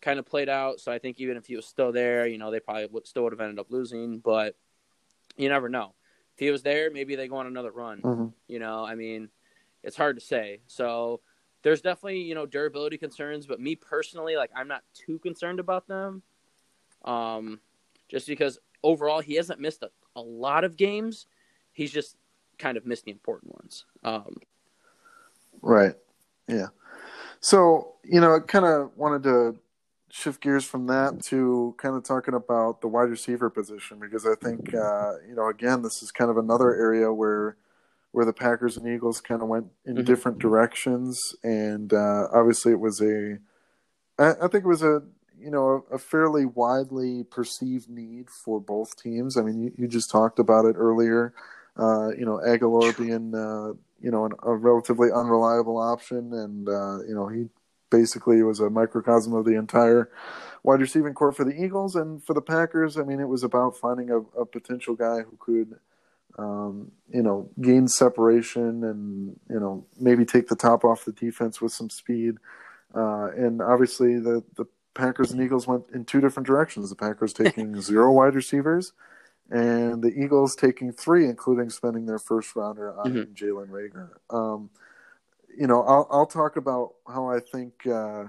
Speaker 2: kind of played out. So I think even if he was still there, you know, they probably would, still would have ended up losing. But you never know. If he was there, maybe they go on another run.
Speaker 1: Mm-hmm.
Speaker 2: You know, I mean, it's hard to say. So there's definitely you know durability concerns, but me personally, like I'm not too concerned about them. Um, just because overall he hasn't missed a, a lot of games, he's just kind of missed the important ones. Um,
Speaker 1: right. Yeah. So you know, I kind of wanted to shift gears from that to kind of talking about the wide receiver position because I think uh, you know again this is kind of another area where where the Packers and Eagles kind of went in mm-hmm. different directions, and uh, obviously it was a I, I think it was a you know a, a, fairly widely perceived need for both teams. I mean, you, you just talked about it earlier. Uh, you know, Agholor being uh, you know an, a relatively unreliable option, and uh, you know he basically was a microcosm of the entire wide receiving corps for the Eagles and for the Packers. I mean, it was about finding a, a potential guy who could, um, you know, gain separation and you know maybe take the top off the defense with some speed. Uh, and obviously, the the Packers and Eagles went in two different directions. The Packers [LAUGHS] taking zero wide receivers, and the Eagles taking three, including spending their first rounder on mm-hmm. Jalen Reagor. Um, you know, I'll I'll talk about how I think uh,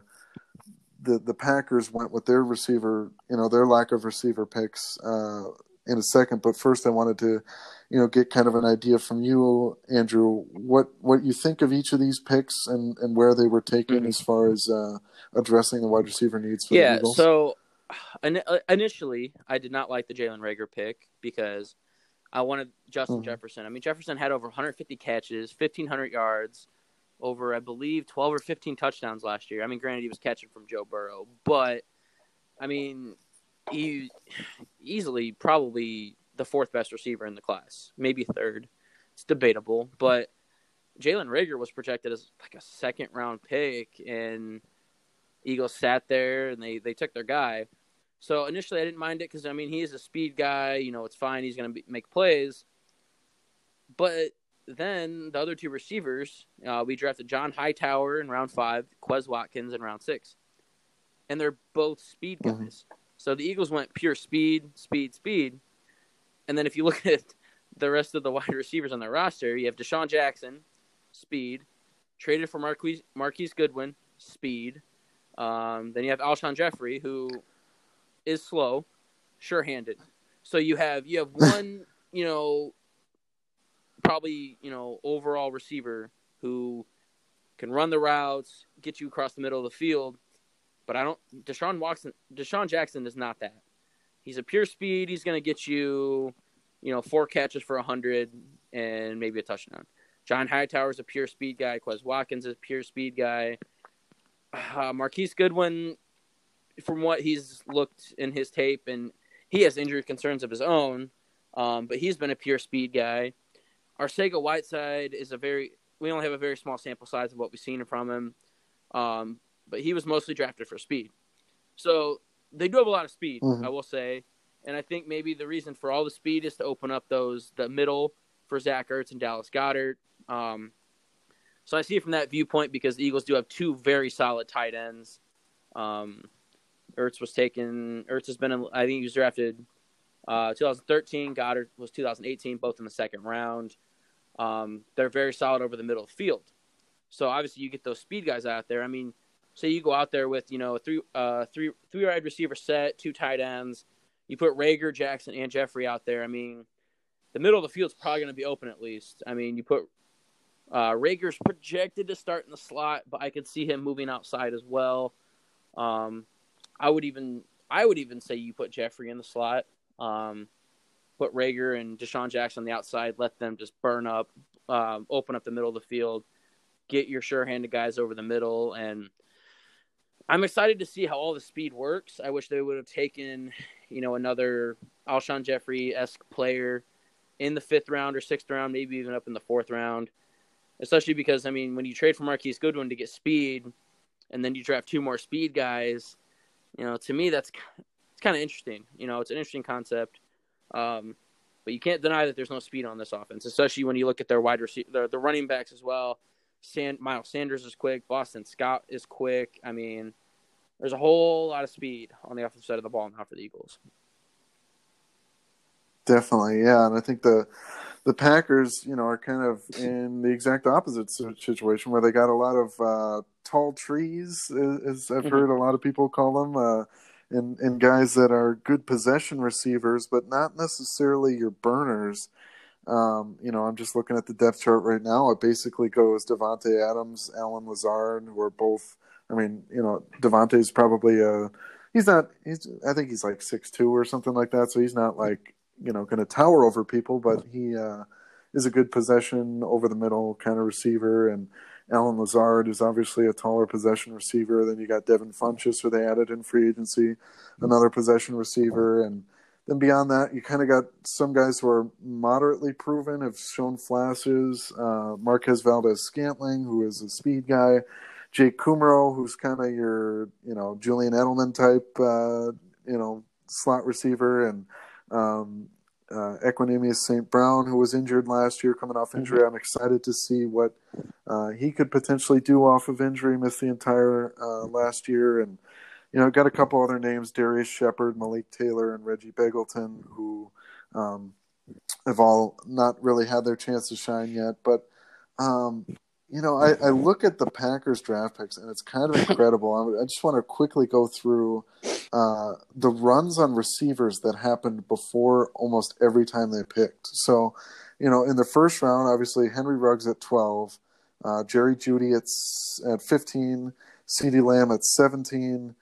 Speaker 1: the the Packers went with their receiver, you know, their lack of receiver picks uh, in a second. But first, I wanted to, you know, get kind of an idea from you, Andrew, what what you think of each of these picks and and where they were taken mm-hmm. as far as uh, addressing the wide receiver needs. For the Eagles.
Speaker 2: Yeah. So [SIGHS] initially, I did not like the Jalen Reagor pick because. I wanted Justin mm-hmm. Jefferson. I mean, Jefferson had over 150 catches, 1,500 yards, over, I believe, 12 or 15 touchdowns last year. I mean, granted, he was catching from Joe Burrow, but I mean, he easily probably the fourth best receiver in the class, maybe third. It's debatable, but Jalen Reagor was projected as like a second round pick, and Eagles sat there and they they took their guy. So initially, I didn't mind it because I mean he is a speed guy. You know, it's fine. He's going to make plays. But then the other two receivers, uh, we drafted John Hightower in round five, Quez Watkins in round six, and they're both speed mm-hmm. guys. Mm-hmm. So the Eagles went pure speed, speed, speed, and then if you [LAUGHS] look at the rest of the wide receivers on their roster, you have DeSean Jackson, speed, traded for Marquise, Marquise Goodwin, speed. Um, then you have Alshon Jeffery, who is slow, sure-handed. So you have you have one, [LAUGHS] you know, probably you know overall receiver who can run the routes, get you across the middle of the field. But I don't. Deshaun Watson, DeSean Jackson is not that. He's a pure speed. He's going to get you, you know, four catches for a hundred and maybe a touchdown. John Hightower is a pure speed guy. Quez Watkins is a pure speed guy. Uh, Marquise Goodwin, from what he's looked in his tape, and he has injury concerns of his own, um, but he's been a pure speed guy. Arcega Whiteside is a very we only have a very small sample size of what we've seen from him, um, but he was mostly drafted for speed. So they do have a lot of speed, mm-hmm. I will say, and I think maybe the reason for all the speed is to open up those the middle for Zach Ertz and Dallas Goedert. Um, so I see it from that viewpoint because the Eagles do have two very solid tight ends. Um, Ertz was taken. Ertz has been, in, I think he was drafted uh, 2013. Goedert was 2018, both in the second round. Um, they're very solid over the middle of the field. So obviously you get those speed guys out there. I mean, say you go out there with you know a three uh three three wide receiver set, two tight ends. You put Reagor, Jackson, and Jeffery out there. I mean, the middle of the field's probably going to be open at least. I mean, you put uh, Reagor's projected to start in the slot, but I could see him moving outside as well. Um, I would even I would even say you put Jeffery in the slot. Um, put Reagor and DeSean Jackson on the outside, let them just burn up, um, open up the middle of the field, get your sure-handed guys over the middle, and I'm excited to see how all the speed works. I wish they would have taken, you know, another Alshon Jeffery esque player in the fifth round or sixth round, maybe even up in the fourth round. Especially because I mean, when you trade for Marquise Goodwin to get speed, and then you draft two more speed guys, you know, to me that's it's kind of interesting. You know, it's an interesting concept. Um, but you can't deny that there's no speed on this offense, especially when you look at their wide receiver, the, the running backs as well. San, Miles Sanders is quick. Boston Scott is quick. I mean, there's a whole lot of speed on the offensive side of the ball now for the Eagles.
Speaker 1: Definitely, yeah, and I think the the Packers, you know, are kind of in the exact opposite situation where they got a lot of uh, tall trees, as I've mm-hmm. heard a lot of people call them, uh, and and guys that are good possession receivers, but not necessarily your burners. Um, you know, I'm just looking at the depth chart right now. It basically goes Davante Adams, Allen Lazard, who are both. I mean, you know, Davante's probably a. He's not. He's. I think he's like six two or something like that. So he's not like you know going to tower over people, but he uh, is a good possession over the middle kind of receiver. And Allen Lazard is obviously a taller possession receiver. Then you got Devin Funchess, who they added in free agency, another possession receiver, and then beyond that, you kind of got some guys who are moderately proven, have shown flashes. Uh, Marquez Valdes-Scantling, who is a speed guy. Jake Kumerow, who's kind of your, you know, Julian Edelman type, uh, you know, slot receiver, and um, uh, Equanimeous St. Brown, who was injured last year, coming off injury. Mm-hmm. I'm excited to see what uh, he could potentially do off of injury. Missed the entire uh, last year, and you know, got a couple other names: Darrius Shepherd, Malik Taylor, and Reggie Begelton, who um, have all not really had their chance to shine yet. But um, you know, I, I, look at the Packers draft picks, and it's kind of [LAUGHS] incredible. I, just want to quickly go through uh, the runs on receivers that happened before almost every time they picked. So, you know, in the first round, obviously Henry Ruggs at twelve, uh, Jerry Jeudy at at fifteen, CeeDee Lamb at seventeen,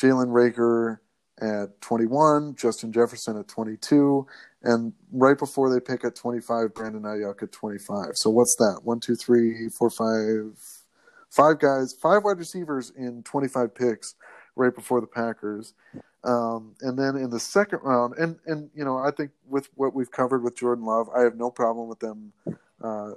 Speaker 1: Jalen Reagor at 21, Justin Jefferson at 22, and right before they pick at 25, Brandon Aiyuk at 25. So what's that? One, two, three, four, five, five guys, five wide receivers in 25 picks right before the Packers. Um, and then in the second round, and and you know, I think with what we've covered with Jordan Love, I have no problem with them uh,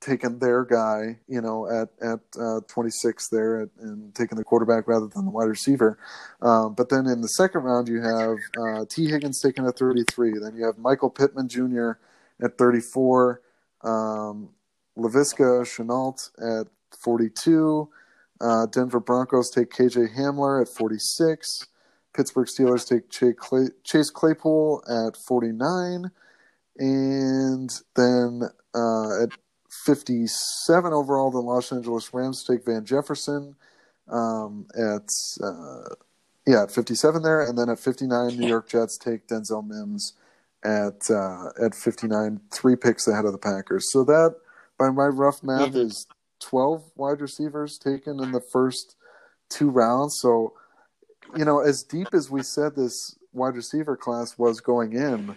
Speaker 1: taking their guy, you know, at at uh, 26 there, at, and taking the quarterback rather than the wide receiver. Um, but then in the second round, you have uh, Tee Higgins taken at 33. Then you have Michael Pittman Jr. at 34. Um, Laviska Shenault at 42. Uh, Denver Broncos take KJ Hamler at 46. Pittsburgh Steelers take Chase Claypool at 49. And then uh, at 57 overall. The Los Angeles Rams take Van Jefferson um, at uh, yeah at 57 there, and then at 59, New York Jets take Denzel Mims at uh, at 59, three picks ahead of the Packers. So that, by my rough math, mm-hmm. is 12 wide receivers taken in the first two rounds. So, you know, as deep as we said this wide receiver class was going in,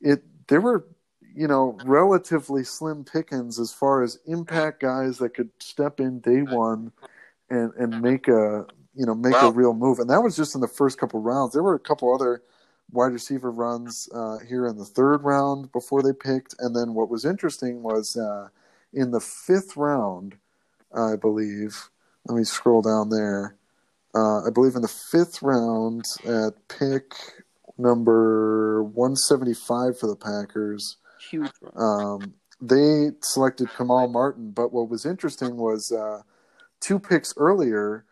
Speaker 1: it there were you know, relatively slim pickings as far as impact guys that could step in day one and and make a you know make wow. a real move. And that was just in the first couple rounds. There were a couple other wide receiver runs uh, here in the third round before they picked. And then what was interesting was uh, in the fifth round, I believe. Let me scroll down there. Uh, I believe in the fifth round at pick number 175 for the Packers
Speaker 2: huge
Speaker 1: um, they selected Kamal Martin, but what was interesting was uh, two picks earlier.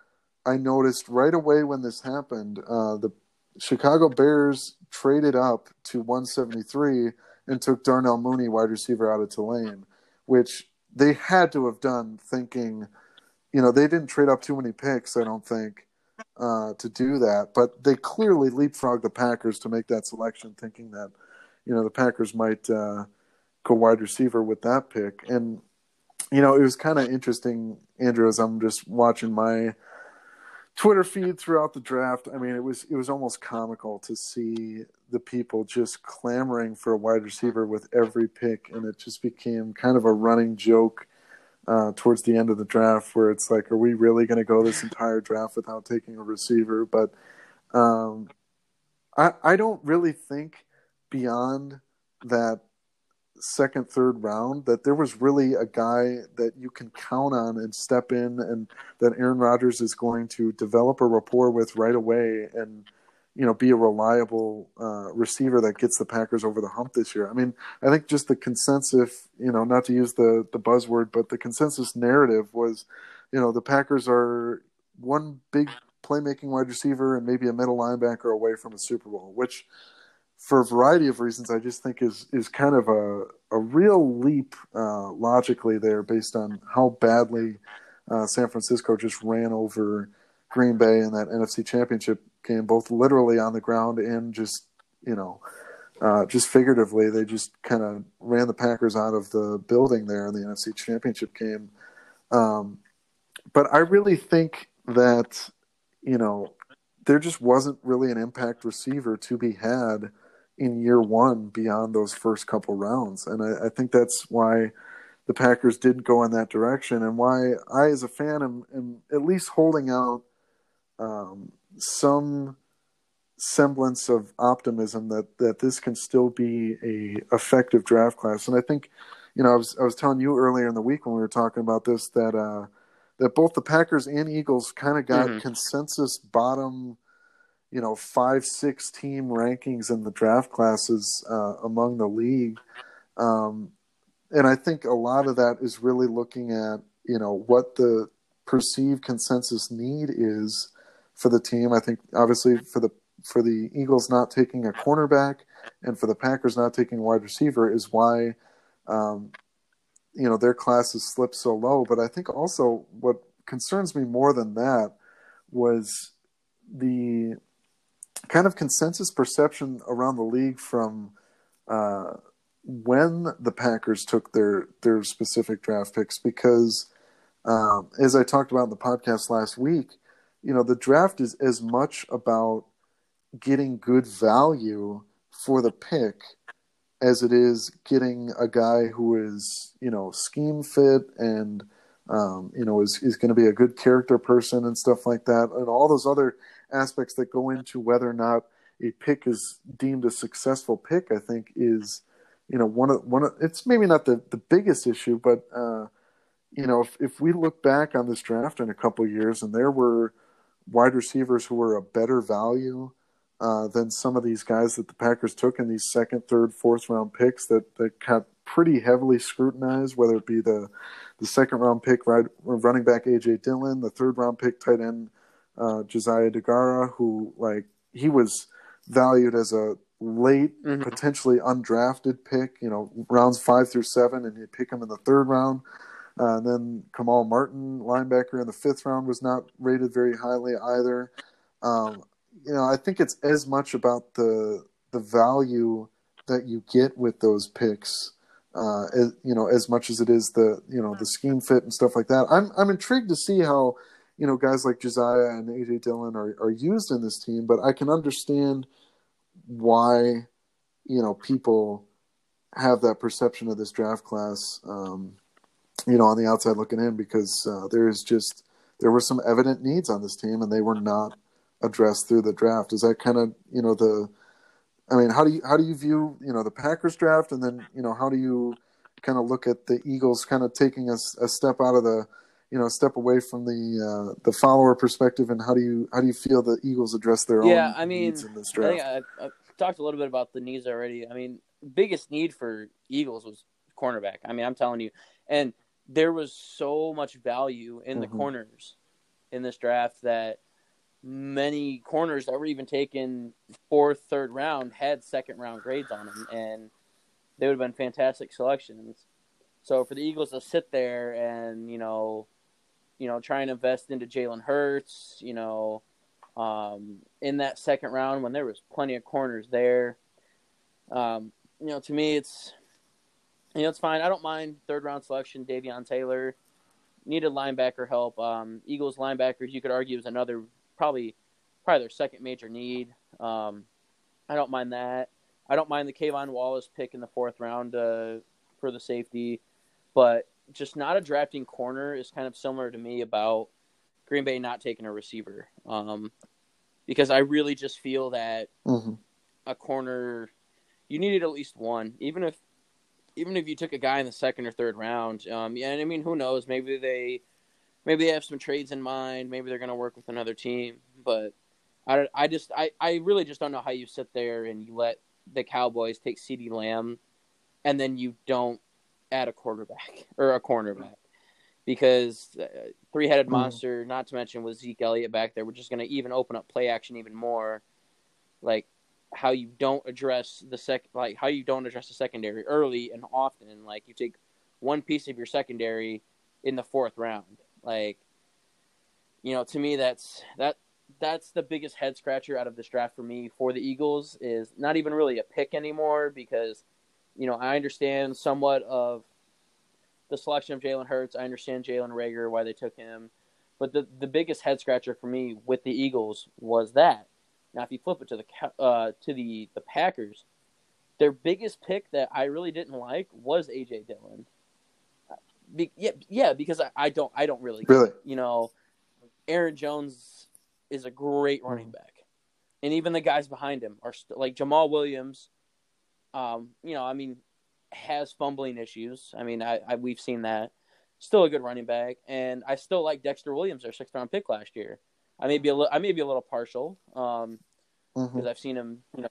Speaker 1: I noticed right away when this happened, uh, the Chicago Bears traded up to 173 and took Darnell Mooney, wide receiver out of Tulane, which they had to have done thinking, you know, they didn't trade up too many picks, I don't think, uh, to do that. But they clearly leapfrogged the Packers to make that selection, thinking that you know the Packers might uh, go wide receiver with that pick. And you know, it was kind of interesting, Andrew, as I'm just watching my Twitter feed throughout the draft. I mean, it was it was almost comical to see the people just clamoring for a wide receiver with every pick, and it just became kind of a running joke uh, towards the end of the draft, where it's like, are we really going to go this entire draft without taking a receiver? But um, I I don't really think beyond that second, third round that there was really a guy that you can count on and step in and that Aaron Rodgers is going to develop a rapport with right away and you know, be a reliable uh, receiver that gets the Packers over the hump this year. I mean, I think just the consensus, you know, not to use the the buzzword, but the consensus narrative was, you know, the Packers are one big playmaking wide receiver and maybe a middle linebacker away from a Super Bowl, which for a variety of reasons I just think is is kind of a a real leap uh, logically there based on how badly uh, San Francisco just ran over Green Bay in that NFC Championship game, both literally on the ground and just you know. Uh, just figuratively, they just kind of ran the Packers out of the building there in the NFC Championship game. Um, but I really think that you know, there just wasn't really an impact receiver to be had in year one beyond those first couple rounds. And I, I, think that's why the Packers didn't go in that direction and why I, as a fan, am, am at least holding out um, some semblance of optimism that, that this can still be a effective draft class. And I think, you know, I was, I was telling you earlier in the week when we were talking about this that, uh, that both the Packers and Eagles kind of got mm-hmm. consensus bottom, you know, five six team rankings in the draft classes uh, among the league, um, and I think a lot of that is really looking at you know what the perceived consensus need is for the team. I think obviously for the for the Eagles not taking a cornerback and for the Packers not taking wide receiver is why um, you know their classes slipped so low. But I think also what concerns me more than that was the kind of consensus perception around the league from uh, when the Packers took their their specific draft picks because um, as I talked about in the podcast last week, you know the draft is as much about getting good value for the pick as it is getting a guy who is you know scheme fit and um, you know is is going to be a good character person and stuff like that, and all those other aspects that go into whether or not a pick is deemed a successful pick. I think is you know one of one of it's maybe not the the biggest issue, but uh, you know if if we look back on this draft in a couple years and there were wide receivers who were a better value uh, than some of these guys that the Packers took in these second, third, fourth round picks that that got pretty heavily scrutinized, whether it be the the second round pick right, running back AJ Dillon, the third round pick tight end uh, Josiah Deguara, who like he was valued as a late, mm-hmm. potentially undrafted pick, you know, rounds five through seven, and you pick him in the third round. Uh, and then Kamal Martin, linebacker in the fifth round, was not rated very highly either. Um, you know, I think it's as much about the the value that you get with those picks, uh, as, you know, as much as it is the you know the scheme fit and stuff like that. I'm I'm intrigued to see how you know guys like Josiah and AJ Dillon are are used in this team, but I can understand why you know people have that perception of this draft class. Um, you know, on the outside looking in, because uh, there is just there were some evident needs on this team, and they were not addressed through the draft. Is that kind of you know the? I mean, how do you how do you view you know the Packers draft, and then you know how do you kind of look at the Eagles kind of taking a, a step out of the you know step away from the uh, the follower perspective, and how do you how do you feel the Eagles address their
Speaker 2: yeah,
Speaker 1: own
Speaker 2: I mean,
Speaker 1: needs in this draft?
Speaker 2: I, I, I talked a little bit about the needs already. I mean, biggest need for Eagles was cornerback. I mean, I'm telling you, and there was so much value in the mm-hmm. corners in this draft that many corners that were even taken fourth, third round had second round grades on them, and they would have been fantastic selections. So for the Eagles to sit there and you know, you know, try and invest into Jalen Hurts, you know, um, in that second round when there was plenty of corners there, um, you know, to me it's, you know, it's fine. I don't mind third round selection, Davion Taylor. Needed linebacker help. Um, Eagles linebackers, you could argue, is another probably probably their second major need. Um, I don't mind that. I don't mind the K'Von Wallace pick in the fourth round uh, for the safety, but just not a drafting corner is kind of similar to me about Green Bay not taking a receiver. Um, because I really just feel that mm-hmm. a corner you needed at least one, even if even if you took a guy in the second or third round. Um, yeah, and I mean, who knows? Maybe they maybe they have some trades in mind. Maybe they're going to work with another team. But I, I just I, I really just don't know how you sit there and you let the Cowboys take CeeDee Lamb, and then you don't add a quarterback [LAUGHS] or a cornerback because uh, three headed mm. monster. Not to mention with Zeke Elliott back there, we're just going to even open up play action even more. Like how you don't address the sec, like how you don't address the secondary early and often. Like you take one piece of your secondary in the fourth round. Like you know, to me, that's that that's the biggest head scratcher out of this draft for me for the Eagles is not even really a pick anymore because, you know, I understand somewhat of the selection of Jalen Hurts. I understand Jalen Reagor, why they took him, but the the biggest head scratcher for me with the Eagles was that. Now, if you flip it to the uh, to the the Packers, their biggest pick that I really didn't like was AJ Dillon. Be, yeah, yeah, because I, I don't I don't really
Speaker 1: really
Speaker 2: you know Aaron Jones is a great running mm. back, and even the guys behind him are st- like Jamaal Williams. Um, you know, I mean, has fumbling issues. I mean, I, I we've seen that. Still a good running back, and I still like Dexter Williams, our sixth round pick last year. I may be a li- I may be a little partial because um, mm-hmm. I've seen him. You know,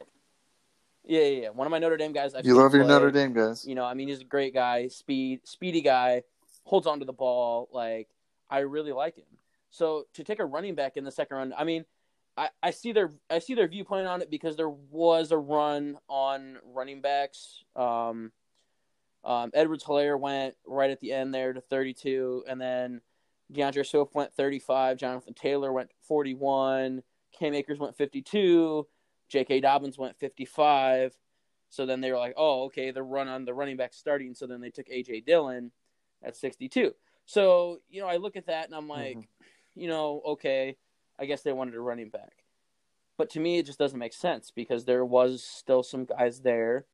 Speaker 2: yeah, yeah, yeah. One of my Notre Dame guys. I've
Speaker 1: you love your play. Notre Dame guys.
Speaker 2: You know, I mean, he's a great guy, speed, speedy guy, holds on to the ball. Like I really like him. So to take a running back in the second round, I mean, I, I see their I see their viewpoint on it because there was a run on running backs. Um, um, Edwards Hilaire went right at the end there to 32, and then D'Andre Swift went 35. Jonathan Taylor went 41. Cam Akers went 52. J.K. Dobbins went 55. So then they were like, oh, okay, the run on the running back starting. So then they took A.J. Dillon at 62. So, you know, I look at that and I'm like, mm-hmm you know, okay, I guess they wanted a running back. But to me, it just doesn't make sense because there was still some guys there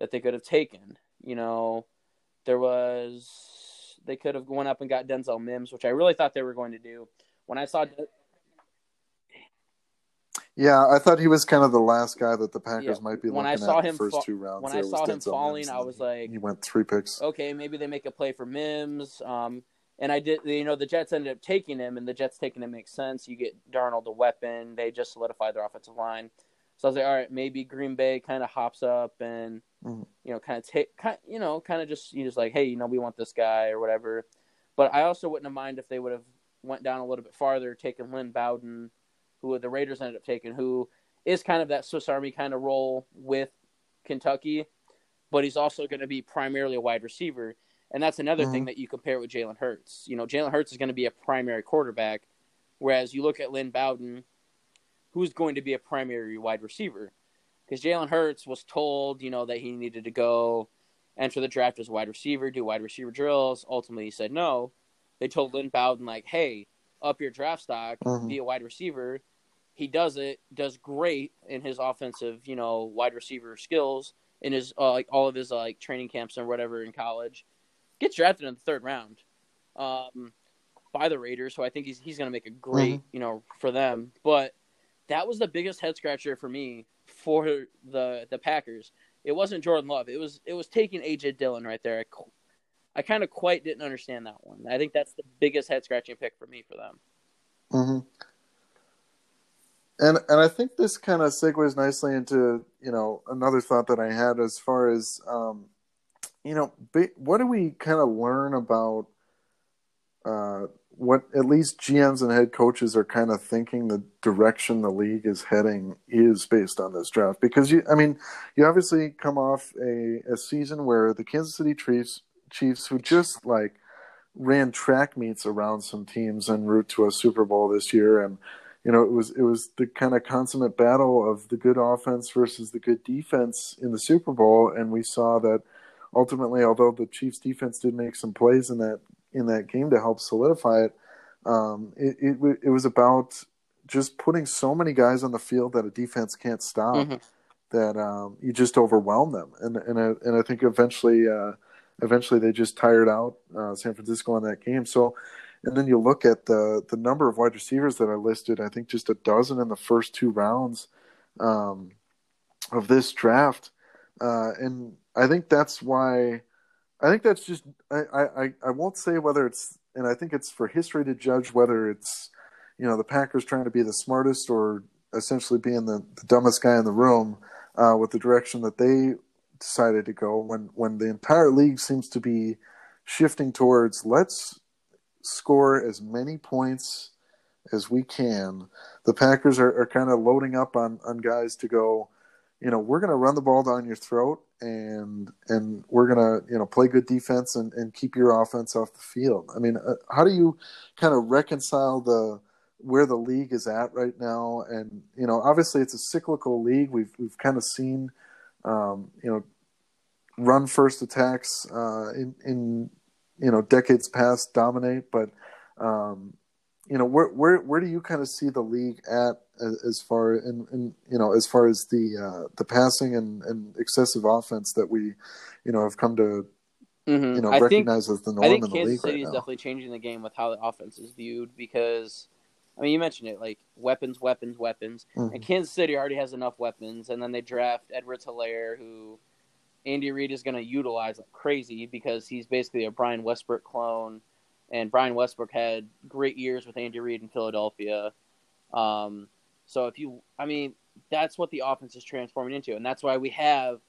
Speaker 2: that they could have taken. You know, there was they could have gone up and got Denzel Mims, which I really thought they were going to do. When I saw,
Speaker 1: yeah, I thought he was kind of the last guy that the Packers yeah. might be when looking I saw at him first fa- two rounds.
Speaker 2: When I saw him falling, Mims, I was like,
Speaker 1: he went three picks.
Speaker 2: Okay, maybe they make a play for Mims. Um, and I did, you know, the Jets ended up taking him, and the Jets taking him makes sense. You get Darnold a weapon; they just solidify their offensive line. So I was like, all right, maybe Green Bay kind of hops up and mm-hmm. you know, kind of take, kind, you know, kind of just you just like, hey, you know, we want this guy or whatever. But I also wouldn't have mind if they would have went down a little bit farther, taken Lynn Bowden, who the Raiders ended up taking, who is kind of that Swiss Army kind of role with Kentucky, but he's also going to be primarily a wide receiver. And that's another mm-hmm. thing that you compare with Jalen Hurts. You know, Jalen Hurts is going to be a primary quarterback, whereas you look at Lynn Bowden, who's going to be a primary wide receiver. Because Jalen Hurts was told, you know, that he needed to go enter the draft as a wide receiver, do wide receiver drills. Ultimately, he said no. They told Lynn Bowden, like, hey, up your draft stock, mm-hmm. be a wide receiver. He does it, does great in his offensive, you know, wide receiver skills in his uh, like all of his uh, like training camps and whatever in college gets drafted in the third round um, by the Raiders, so I think he's he's going to make a great mm-hmm. you know for them. But that was the biggest head scratcher for me for the the Packers. It wasn't Jordan Love. It was it was taking AJ Dillon right there. I, I kind of quite didn't understand that one. I think that's the biggest head scratching pick for me for them.
Speaker 1: Mm-hmm. And and I think this kind of segues nicely into you know another thought that I had as far as um, you know, what do we kind of learn about uh, what at least GMs and head coaches are kind of thinking the direction the league is heading is based on this draft? Because you, I mean, you obviously come off a, a season where the Kansas City Chiefs, Chiefs, who just like ran track meets around some teams en route to a Super Bowl this year, and you know, it was it was the kind of consummate battle of the good offense versus the good defense in the Super Bowl, and we saw that ultimately, although the Chiefs defense did make some plays in that in that game to help solidify it, um, it, it, it was about just putting so many guys on the field that a defense can't stop mm-hmm. that um, you just overwhelm them, and and I, and I think eventually uh, eventually they just tired out uh, San Francisco on that game. So. And then you look at the the number of wide receivers that I listed. I think just a dozen in the first two rounds um, of this draft, uh, and I think that's why. I think that's just. I, I I won't say whether it's, and I think it's for history to judge whether it's, you know, the Packers trying to be the smartest or essentially being the, the dumbest guy in the room uh, with the direction that they decided to go when when the entire league seems to be shifting towards let's score as many points as we can. The Packers are, are kind of loading up on, on guys to go, you know, we're going to run the ball down your throat and and we're going to, you know, play good defense and, and keep your offense off the field. I mean, uh, how do you kind of reconcile the where the league is at right now? And, you know, obviously it's a cyclical league. We've, we've kind of seen, um, you know, run first attacks uh, in, in, you know, decades past dominate, but, um, you know where where where do you kind of see the league at as, as far in, in you know as far as the uh, the passing and, and excessive offense that we you know have come to mm-hmm. you know I recognize think, as the norm I think in the
Speaker 2: Kansas
Speaker 1: league
Speaker 2: City
Speaker 1: right
Speaker 2: is definitely changing the game with how the offense is viewed because I mean you mentioned it like weapons weapons weapons mm-hmm. and Kansas City already has enough weapons and then they draft Edwards Hilaire, who Andy Reid is going to utilize like crazy because he's basically a Brian Westbrook clone and Brian Westbrook had great years with Andy Reid in Philadelphia. Um, so if you, I mean, that's what the offense is transforming into, and that's why we have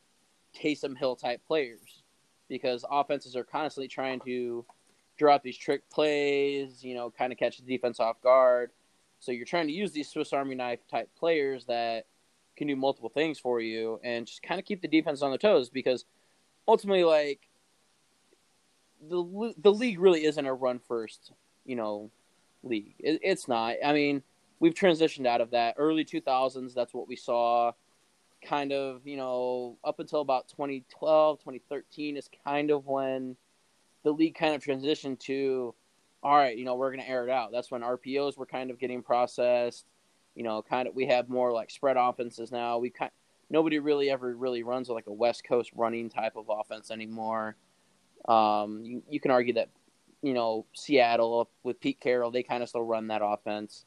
Speaker 2: Taysom Hill type players because offenses are constantly trying to draw these trick plays, you know, kind of catch the defense off guard. So you're trying to use these Swiss Army knife type players that can do multiple things for you and just kind of keep the defense on their toes because ultimately, like the the league really isn't a run first, you know, league. It, it's not. I mean, we've transitioned out of that early 2000s. That's what we saw. Kind of, you know, up until about 2012, 2013 is kind of when the league kind of transitioned to, all right, you know, we're going to air it out. That's when RPOs were kind of getting processed. You know, kind of we have more like spread offenses now. We kind nobody really ever really runs like a West Coast running type of offense anymore. Um, you, you can argue that, you know, Seattle with Pete Carroll, they kind of still run that offense.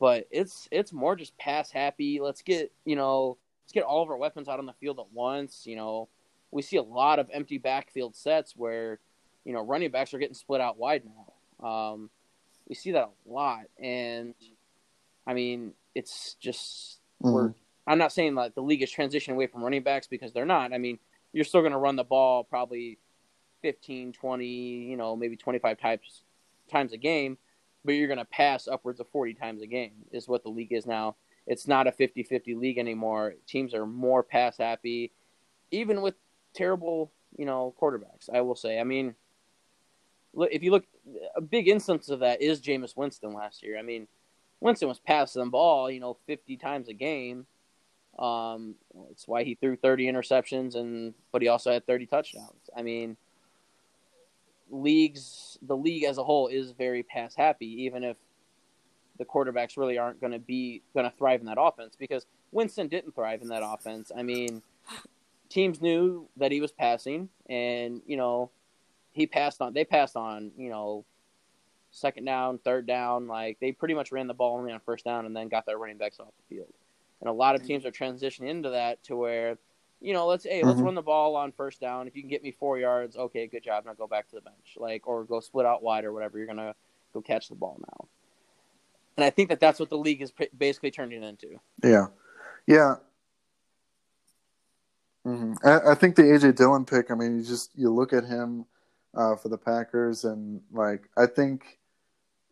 Speaker 2: But it's it's more just pass happy. Let's get you know let's get all of our weapons out on the field at once. You know, we see a lot of empty backfield sets where you know running backs are getting split out wide now. Um, we see that a lot, and I mean it's just mm-hmm. we're. I'm not saying like the league is transitioning away from running backs because they're not. I mean, you're still going to run the ball probably 15, 20, you know, maybe 25 times times a game, but you're going to pass upwards of 40 times a game is what the league is now. It's not a 50-50 league anymore. Teams are more pass happy even with terrible, you know, quarterbacks, I will say. I mean, look if you look a big instance of that is Jameis Winston last year. I mean, Winston was passing the ball, you know, 50 times a game. Um, it's why he threw 30 interceptions and but he also had 30 touchdowns. I mean, leagues the league as a whole is very pass happy, even if the quarterbacks really aren't going to be going to thrive in that offense because Winston didn't thrive in that offense. I mean, teams knew that he was passing, and you know, he passed on. They passed on. You know, second down, third down. Like they pretty much ran the ball only on first down, and then got their running backs off the field. And a lot of teams are transitioning into that to where you know, let's hey, let's mm-hmm. run the ball on first down. If you can get me four yards, okay, good job. Now go back to the bench, like or go split out wide or whatever. You're gonna go catch the ball now. And I think that that's what the league is basically turning into.
Speaker 1: Yeah, yeah. Mm-hmm. I, I, think the AJ Dillon pick. I mean, you just you look at him uh, for the Packers, and like I think,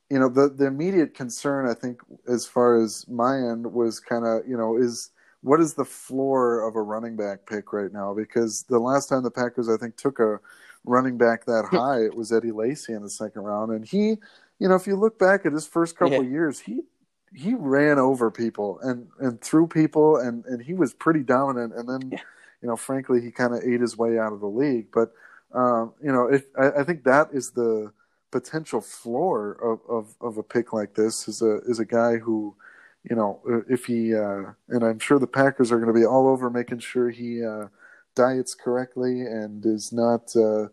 Speaker 1: you know, the the immediate concern I think as far as my end was kind of you know is what is the floor of a running back pick right now? Because the last time the Packers, I think, took a running back that high, it was Eddie Lacy in the second round, and he, you know, if you look back at his first couple yeah. years, he he ran over people and and through people, and and he was pretty dominant. And then, yeah. you know, frankly, he kind of ate his way out of the league. But um, you know, if, I, I think that is the potential floor of, of, of a pick like this is a is a guy who you know, if he uh, and I'm sure the Packers are going to be all over making sure he uh, diets correctly and is not, uh,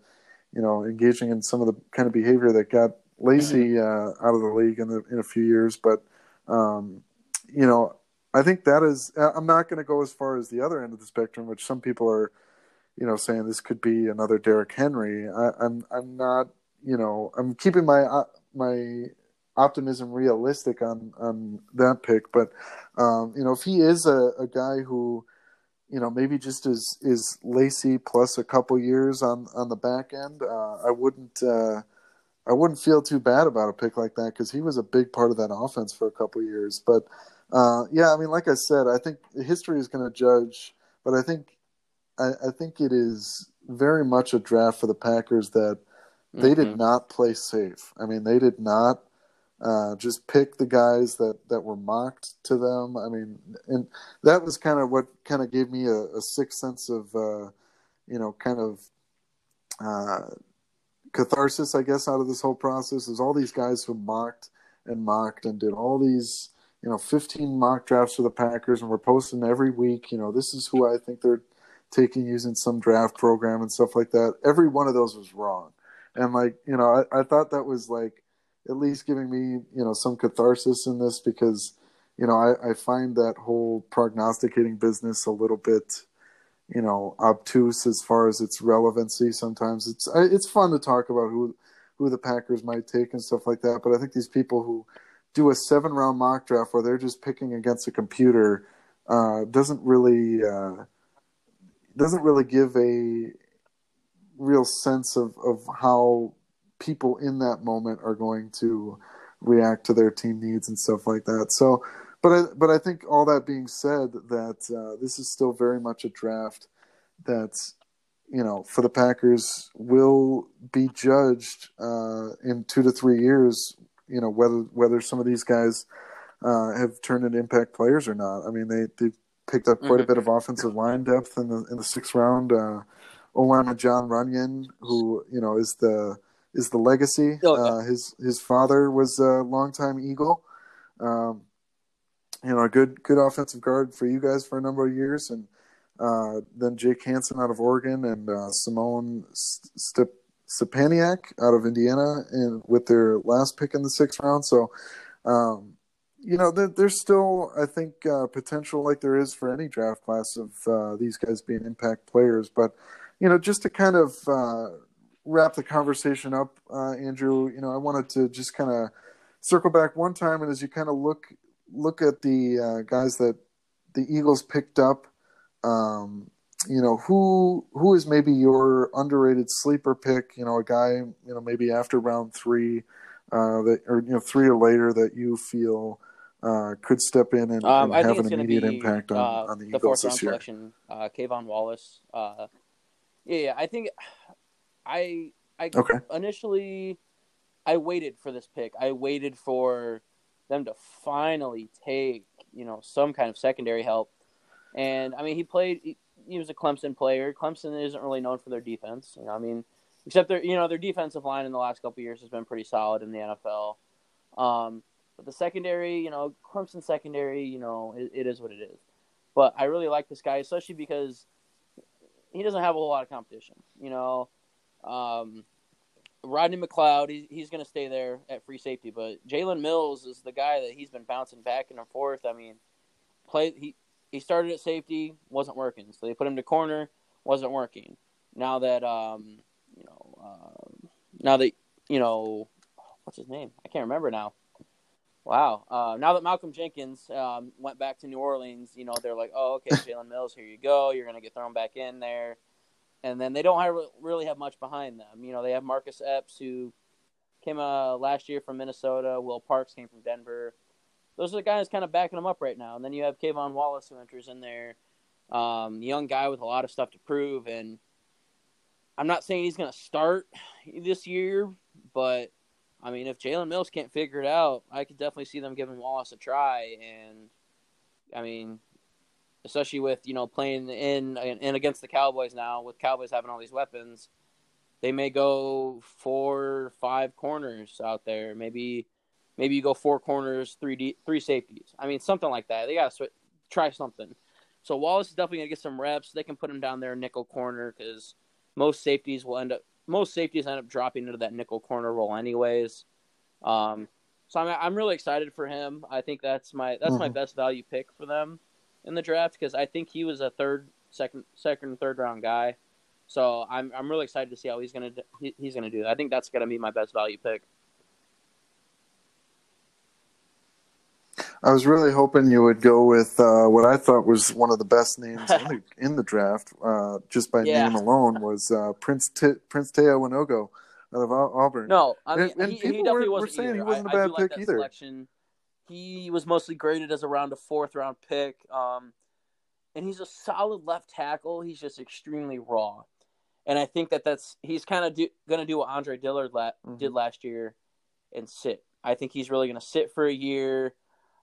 Speaker 1: you know, engaging in some of the kind of behavior that got Lacy mm-hmm. uh, out of the league in, the, in a few years. But um, you know, I think that is. I'm not going to go as far as the other end of the spectrum, which some people are, you know, saying this could be another Derrick Henry. I, I'm I'm not. You know, I'm keeping my uh, my optimism realistic on on that pick. But um, you know, if he is a, a guy who you know maybe just is is Lacy plus a couple years on on the back end, uh, I wouldn't. Uh, I wouldn't feel too bad about a pick like that because he was a big part of that offense for a couple years. But uh, yeah, I mean, like I said, I think history is going to judge, but I think I, I, think it is very much a draft for the Packers that they mm-hmm. did not play safe. I mean, they did not uh, just pick the guys that, that were mocked to them. I mean, and that was kind of what kind of gave me a, a sick sense of, uh, you know, kind of uh, catharsis, I guess, out of this whole process is all these guys who mocked and mocked and did all these, you know, 15 mock drafts for the Packers and we're posting every week, you know, this is who I think they're taking using some draft program and stuff like that. Every one of those was wrong. And like, you know, I, I thought that was like at least giving me, you know, some catharsis in this because, you know, I, I find that whole prognosticating business a little bit, you know obtuse as far as its relevancy. Sometimes it's it's fun to talk about who who the Packers might take and stuff like that. But I think these people who do a seven round mock draft where they're just picking against a computer uh, doesn't really uh, doesn't really give a real sense of, of how people in that moment are going to react to their team needs and stuff like that. So but I, but I think all that being said, that uh, this is still very much a draft that you know for the Packers will be judged uh, in two to three years. You know whether whether some of these guys uh, have turned into impact players or not. I mean they they picked up quite mm-hmm. a bit of offensive line depth in the in the sixth round. Uh, Olama Jon Runyan, who you know is the is the legacy. Oh, yeah. uh, his his father was a longtime Eagle. Um, you know, a good good offensive guard for you guys for a number of years, and uh, then Jake Hanson out of Oregon and uh, Simon Step- Stepaniak out of Indiana, and with their last pick in the sixth round. So, um, you know, there's still I think uh, potential, like there is for any draft class of uh, these guys being impact players. But you know, just to kind of uh, wrap the conversation up, uh, Andrew, you know, I wanted to just kind of circle back one time, and as you kind of look look at the uh, guys that the Eagles picked up, um, you know who who is maybe your underrated sleeper pick? You know, a guy you know maybe after round three, uh, that or you know three or later that you feel uh, could step in and, um, and have an immediate be, impact on, uh, on the, the Eagles this year.
Speaker 2: Selection, uh, K'Von Wallace. Uh, yeah, yeah, I think I I okay. initially I waited for this pick. I waited for them to finally take you know some kind of secondary help. And I mean, he played. He, he was a Clemson player. Clemson isn't really known for their defense. You know, I mean, except their you know their defensive line in the last couple years has been pretty solid in the NFL. Um, but the secondary, you know, Clemson secondary, you know, it, it is what it is. But I really like this guy, especially because he doesn't have a whole lot of competition. You know, um, Rodney McLeod, he's, he's going to stay there at free safety, but Jalen Mills is the guy that he's been bouncing back and forth. I mean, play he he started at safety, wasn't working, so they put him to corner, wasn't working. Now that um, you know, uh, now that you know, what's his name? I can't remember now. Wow. Uh, now that Malcolm Jenkins um, went back to New Orleans, you know, they're like, oh, okay, [LAUGHS] Jalen Mills, here you go. You're going to get thrown back in there and then they don't have, really have much behind them. You know, they have Marcus Epps who came uh, last year from Minnesota. Will Parks came from Denver. Those are the guys kind of backing them up right now. And then you have K'Von Wallace who enters in there, um, young guy with a lot of stuff to prove. And I'm not saying he's going to start this year, but I mean, if Jalen Mills can't figure it out, I could definitely see them giving Wallace a try. And I mean, especially with you know playing in and against the Cowboys now, with Cowboys having all these weapons, they may go four, five corners out there. Maybe, maybe you go four corners, three D, three safeties. I mean, something like that. They got to try something. So Wallace is definitely gonna get some reps. They can put him down there in nickel corner because most safeties will end up most safeties end up dropping into that nickel corner role anyways. Um, so I'm I'm really excited for him. I think that's my that's mm-hmm. my best value pick for them in the draft because I think he was a third, second, second, third round guy. So I'm I'm really excited to see how he's gonna he, he's gonna do. I think that's gonna be my best value pick.
Speaker 1: I was really hoping you would go with uh, what I thought was one of the best names in the, [LAUGHS] in the draft, uh, just by
Speaker 2: Yeah.
Speaker 1: name alone, was uh, Prince T- Prince Tega Wanogho out of Auburn.
Speaker 2: No, I mean
Speaker 1: And- and
Speaker 2: he, he
Speaker 1: people
Speaker 2: definitely
Speaker 1: were- were
Speaker 2: wasn't
Speaker 1: saying he wasn't
Speaker 2: I,
Speaker 1: a bad
Speaker 2: like
Speaker 1: pick either.
Speaker 2: selection. He was mostly graded as around a fourth round pick, um, and he's a solid left tackle. He's just extremely raw, and I think that that's he's kind of going to do what Andre Dillard la-
Speaker 1: Mhm.
Speaker 2: did last year and sit. I think he's really going to sit for a year,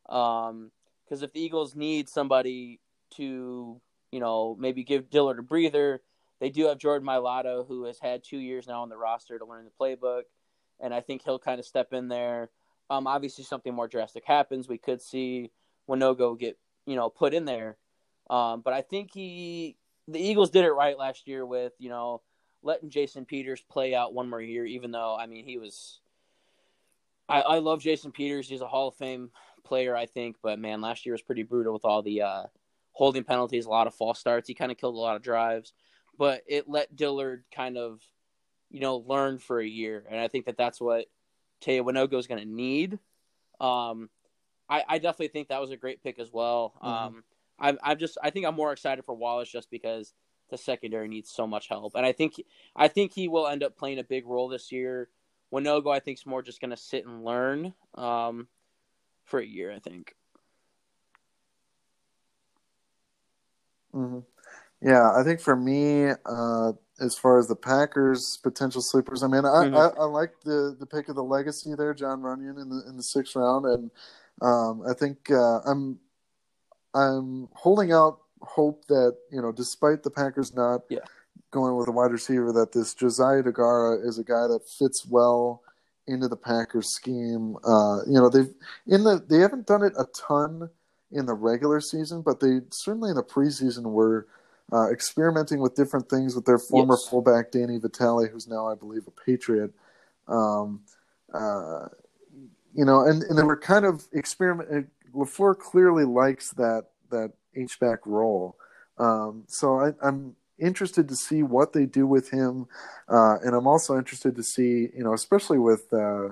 Speaker 2: because if the Eagles need somebody to, you know, maybe give Dillard a breather, they do have Jordan Mailata, who has had two years now on the roster to learn the playbook, and I think he'll kind of step in there. Um, obviously, something more drastic happens. We could see Wanogho get, you know, put in there. Um, but I think he, the Eagles did it right last year with, you know, letting Jason Peters play out one more year, even though, I mean, he was. I, I love Jason Peters. He's a Hall of Fame player, I think. But man, last year was pretty brutal with all the uh, holding penalties, a lot of false starts. He kind of killed a lot of drives, but it let Dillard kind of, you know, learn for a year, and I think that that's what Tega Wanogho is going to need. Um, I, I definitely think that was a great pick as well.
Speaker 1: Mhm.
Speaker 2: Um, I, I'm just, I think I'm more excited for Wallace just because the secondary needs so much help, and I think, I think he will end up playing a big role this year. Wanogho, I think, is more just going to sit and learn um, for a year. I think.
Speaker 1: hmm Yeah, I think for me, uh, as far as the Packers' potential sleepers, I mean, I,
Speaker 2: Mhm.
Speaker 1: I, I like the, the pick of the legacy there, Jon Runyan in the in the sixth round, and um, I think uh, I'm I'm holding out hope that you know, despite the Packers not
Speaker 2: Yeah.
Speaker 1: going with a wide receiver, that this Josiah Deguara is a guy that fits well into the Packers scheme. Uh, you know, they've in the they haven't done it a ton in the regular season, but they certainly in the preseason were uh, experimenting with different things with their former
Speaker 2: Yes.
Speaker 1: fullback Danny Vitale, who's now I believe a Patriot. Um, uh, you know, and, and they were kind of experiment. Lafleur clearly likes that that H back role, um, so I, I'm interested to see what they do with him, uh, and I'm also interested to see, you know, especially with uh,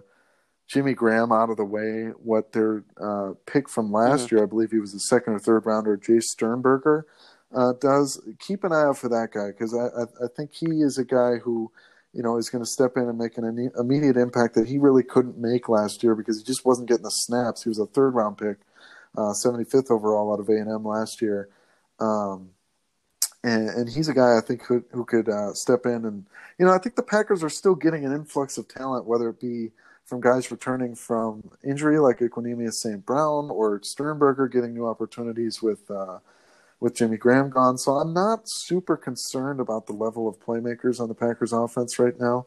Speaker 1: Jimmy Graham out of the way, what their uh, pick from last year, I believe he was the second or third rounder, Jace Sternberger, uh, does. Keep an eye out for that guy because I, I, I think he is a guy who, you know, is going to step in and make an immediate impact that he really couldn't make last year because he just wasn't getting the snaps. He was a third round pick, uh, 75th overall out of A and M last year. Um, and, and he's a guy I think who, who could uh, step in and you know I think the Packers are still getting an influx of talent, whether it be from guys returning from injury like Equanimeous St. Brown or Sternberger getting new opportunities with uh, with Jimmy Graham gone. So I'm not super concerned about the level of playmakers on the Packers offense right now.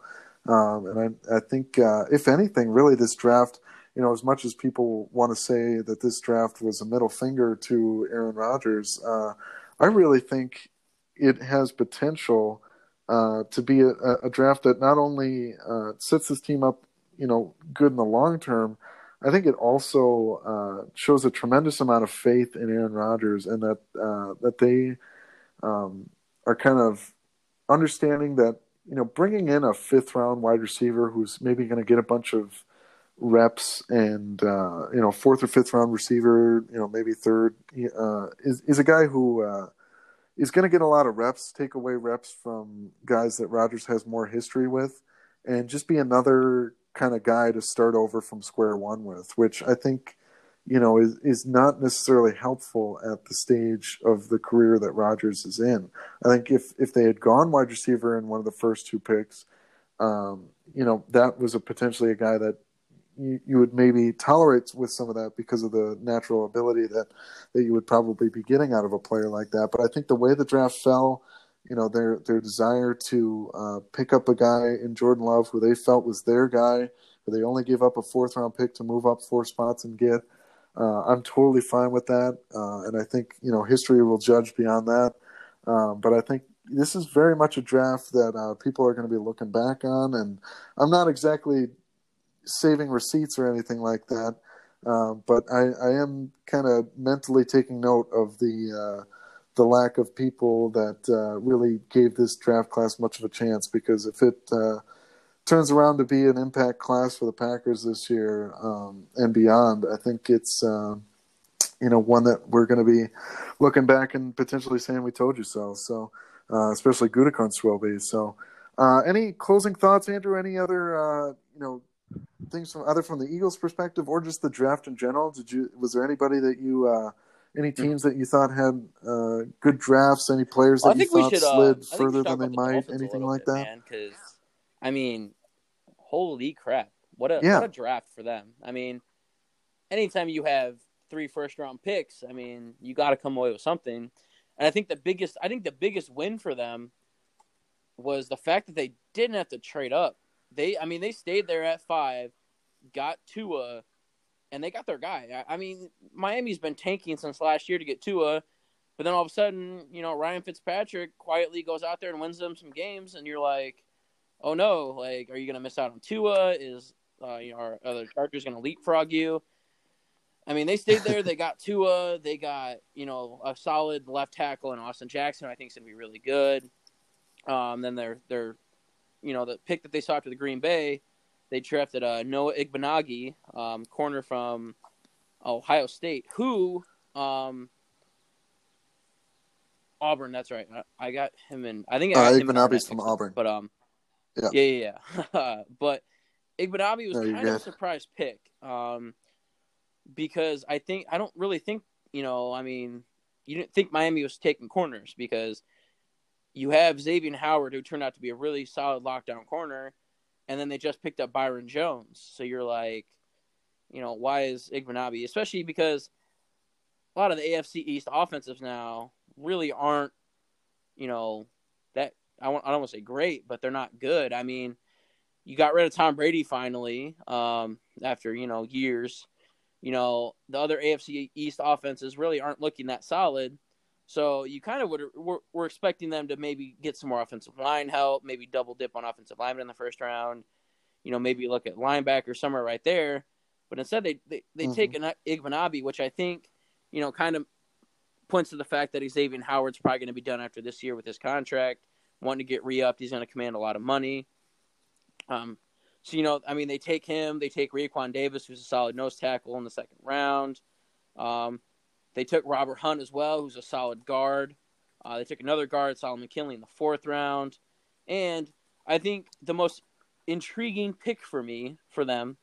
Speaker 1: Um, and I, I think uh, if anything, really this draft, you know, as much as people want to say that this draft was a middle finger to Aaron Rodgers, uh, I really think it has potential uh, to be a, a draft that not only uh, sets this team up, you know, good in the long term. I think it also uh, shows a tremendous amount of faith in Aaron Rodgers and that uh, that they um, are kind of understanding that you know bringing in a fifth round wide receiver who's maybe going to get a bunch of reps and uh, you know fourth or fifth round receiver, you know maybe third, uh, is is a guy who uh, is going to get a lot of reps, take away reps from guys that Rodgers has more history with, and just be another kind of guy to start over from square one with, which I think you know is is not necessarily helpful at the stage of the career that Rodgers is in. I think if if they had gone wide receiver in one of the first two picks, um, you know that was a potentially a guy that you, you would maybe tolerate with some of that because of the natural ability that that you would probably be getting out of a player like that. But I think the way the draft fell, you know, their their desire to uh, pick up a guy in Jordan Love who they felt was their guy, who they only gave up a fourth round pick to move up four spots and get. Uh, I'm totally fine with that, uh, and I think you know history will judge beyond that. Um, but I think this is very much a draft that uh, people are going to be looking back on, and I'm not exactly saving receipts or anything like that. Um, but I, I am kind of mentally taking note of the uh, the lack of people that uh, really gave this draft class much of a chance. Because if it uh, turns around to be an impact class for the Packers this year um, and beyond, I think it's uh, you know, one that we're going to be looking back and potentially saying we told you so. So, uh, especially Gutekunst will be. So, uh, any closing thoughts, Andrew? Any other, uh, you know, things from either from the Eagles' perspective or just the draft in general? Did you was there anybody that you any hmm. teams that you thought had uh, good drafts? Any players that well, you thought should, uh, slid further than they might? Anything like bit, that?
Speaker 2: Because I mean, holy crap! What a yeah. what a draft for them. I mean, anytime you have three first round picks, I mean, you got to come away with something. And I think the biggest I think the biggest win for them was the fact that they didn't have to trade up. They I mean, they stayed there at 5, got Tua and they got their guy. I, I mean, Miami's been tanking since last year to get Tua, but then all of a sudden, you know, Ryan Fitzpatrick quietly goes out there and wins them some games and you're like, "Oh no, like are you going to miss out on Tua? Is uh, you know, are, are the Chargers going to leapfrog you?" I mean, they stayed there. [LAUGHS] they got Tua. They got you know a solid left tackle in Austin Jackson. I think is going to be really good. Um, then they're they're you know the pick that they saw after the Green Bay, they drafted uh, Noah Igbinoghene, um, corner from Ohio State, who um, Auburn. That's right. I, I, got him in. I think I
Speaker 1: uh, Igbinoghene's from Auburn.
Speaker 2: But um, yeah, yeah, yeah. yeah. [LAUGHS] but Igbinoghene was no, kind of a surprise pick. Um, because I think I don't really think you know. I mean, you didn't think Miami was taking corners because you have Xavier Howard, who turned out to be a really solid lockdown corner, and then they just picked up Byron Jones. So you're like, you know, why is Igbinoghene? Especially because a lot of the AFC East offensives now really aren't, you know, that I, want, I don't want to say great, but they're not good. I mean, you got rid of Tom Brady finally um, after you know years you know, the other AFC East offenses really aren't looking that solid. So you kind of would we're, we're expecting them to maybe get some more offensive line help, maybe double dip on offensive linemen in the first round. You know, maybe look at linebacker somewhere right there. But instead, they they, they mm-hmm. take an Igbinoghene, which I think you know kind of points to the fact that Xavier Howard's probably going to be done after this year with his contract. Wanting to get re upped, he's going to command a lot of money. Um, so, you know, I mean, they take him, they take Raekwon Davis, who's a solid nose tackle in the second round. Um, they took Robert Hunt as well, who's a solid guard. Uh, they took another guard, Solomon Kindley, in the fourth round. And I think the most intriguing pick for me for them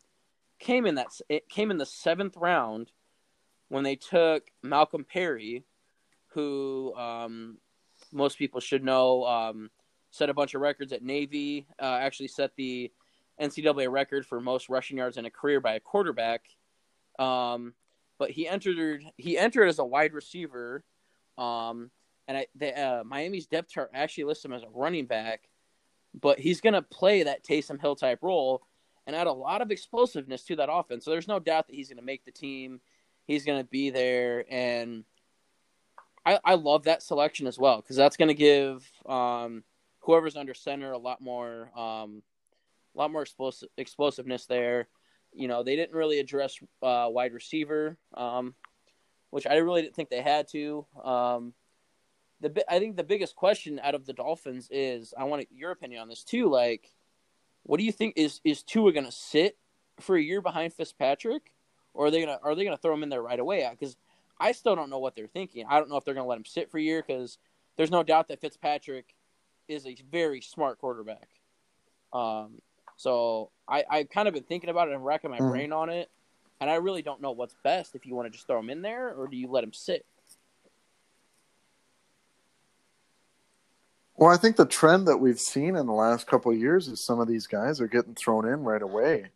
Speaker 2: came in that it came in the seventh round when they took Malcolm Perry, who um, most people should know um, set a bunch of records at Navy. Uh, actually set the NCAA record for most rushing yards in a career by a quarterback. Um, but he entered he entered as a wide receiver, um, and I, the, uh, Miami's depth chart actually lists him as a running back, but he's going to play that Taysom Hill type role and add a lot of explosiveness to that offense. So there's no doubt that he's going to make the team. He's going to be there, and I, I love that selection as well because that's going to give um, whoever's under center a lot more um, a lot more explosive, explosiveness there. You know, they didn't really address uh, wide receiver, um, which I really didn't think they had to. Um, the I think the biggest question out of the Dolphins is I want your opinion on this too. Like, what do you think is is Tua going to sit for a year behind Fitzpatrick, or are they gonna are they gonna throw him in there right away? Because I still don't know what they're thinking. I don't know if they're gonna let him sit for a year because there's no doubt that Fitzpatrick is a very smart quarterback. Um, so I, I've kind of been thinking about it and racking my mm. brain on it. And I really don't know what's best if you want to just throw him in there or do you let him sit?
Speaker 1: Well, I think the trend that we've seen in the last couple of years is some of these guys are getting thrown in right away.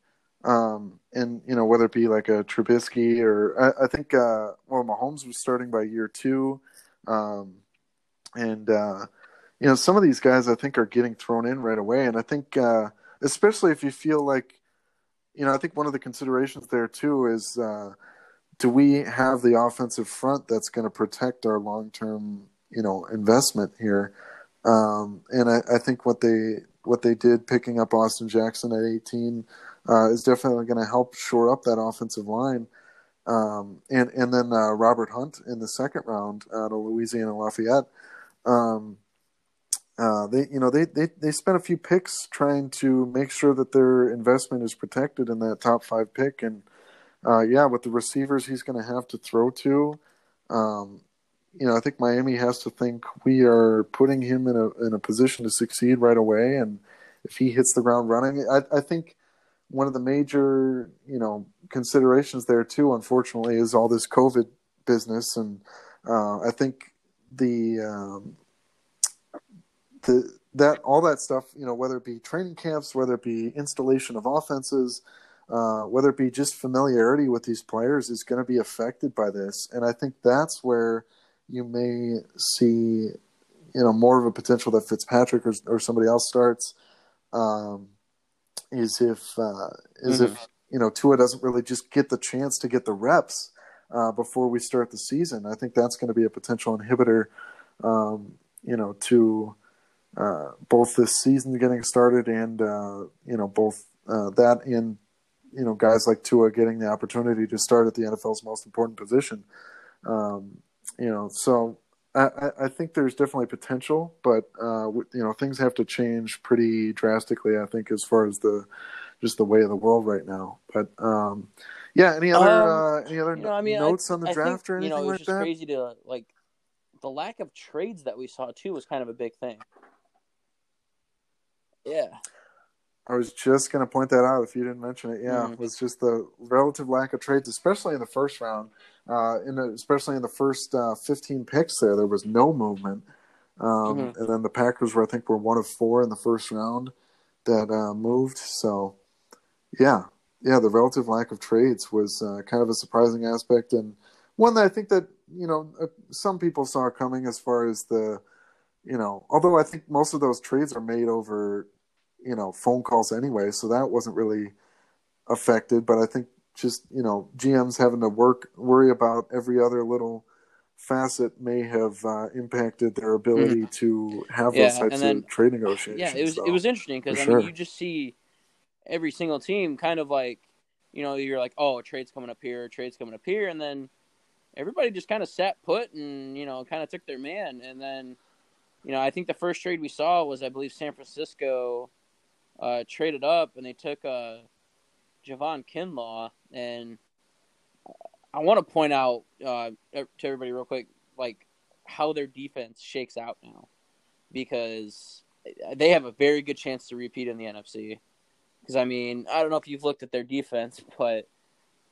Speaker 1: Um, and, you know, whether it be like a Trubisky or I, I think, uh, well, Mahomes was starting by year two. Um, and, uh, you know, some of these guys I think are getting thrown in right away. And I think, uh, especially if you feel like, you know, I think one of the considerations there too is uh, do we have the offensive front that's going to protect our long term, you know, investment here? Um, and I, I, think what they what they did picking up Austin Jackson at 18 uh, is definitely going to help shore up that offensive line. Um, and and then uh, Robert Hunt in the second round out of Louisiana Lafayette. Um, uh, they you know they, they they spent a few picks trying to make sure that their investment is protected in that top five pick. And uh, yeah, with the receivers he's going to have to throw to, um, you know, I think Miami has to think we are putting him in a in a position to succeed right away, and if he hits the ground running, I, I think one of the major you know considerations there too, unfortunately, is all this COVID business, and uh, I think the um, the that all that stuff, you know, whether it be training camps, whether it be installation of offenses, uh, whether it be just familiarity with these players, is going to be affected by this, and I think that's where you may see, you know, more of a potential that Fitzpatrick or, or somebody else starts. Um, is if uh, is mm-hmm. if you know Tua doesn't really just get the chance to get the reps uh, before we start the season. I think that's going to be a potential inhibitor, um, you know, to uh, both this season getting started and uh, you know both uh, that and you know guys like Tua getting the opportunity to start at the NFL's most important position. Um, you know, so I, I, think there's definitely potential, but uh, you know things have to change pretty drastically. I think as far as the just the way of the world right now. But um, yeah, any other um, uh, any other you know, I mean, notes I, on the draft think, or anything you know, it was
Speaker 2: like
Speaker 1: just
Speaker 2: Crazy to like the lack of trades that we saw too was kind of a big thing. Yeah.
Speaker 1: I was just going to point that out if you didn't mention it. Yeah, mm-hmm. it was just the relative lack of trades, especially in the first round. Uh, in the, especially in the first uh, 15 picks, there there was no movement, um, mm-hmm. and then the Packers were I think were one of four in the first round that uh, moved. So, yeah, yeah, the relative lack of trades was uh, kind of a surprising aspect, and one that I think that you know uh, some people saw coming as far as the, you know, although I think most of those trades are made over, you know, phone calls anyway, so that wasn't really affected. But I think just you know GMs having to work worry about every other little facet may have uh, impacted their ability mm. to have yeah, those types then, of trade negotiations.
Speaker 2: Yeah, it was it was interesting because I sure. mean you just see every single team kind of like you know you're like oh a trade's coming up here, a trade's coming up here, and then everybody just kind of sat put and you know kind of took their man, and then you know I think the first trade we saw was I believe San Francisco uh, traded up and they took uh, Javon Kinlaw, and I want to point out uh, to everybody real quick, like how their defense shakes out now, because they have a very good chance to repeat in the NFC. Because I mean, I don't know if you've looked at their defense, [LAUGHS] but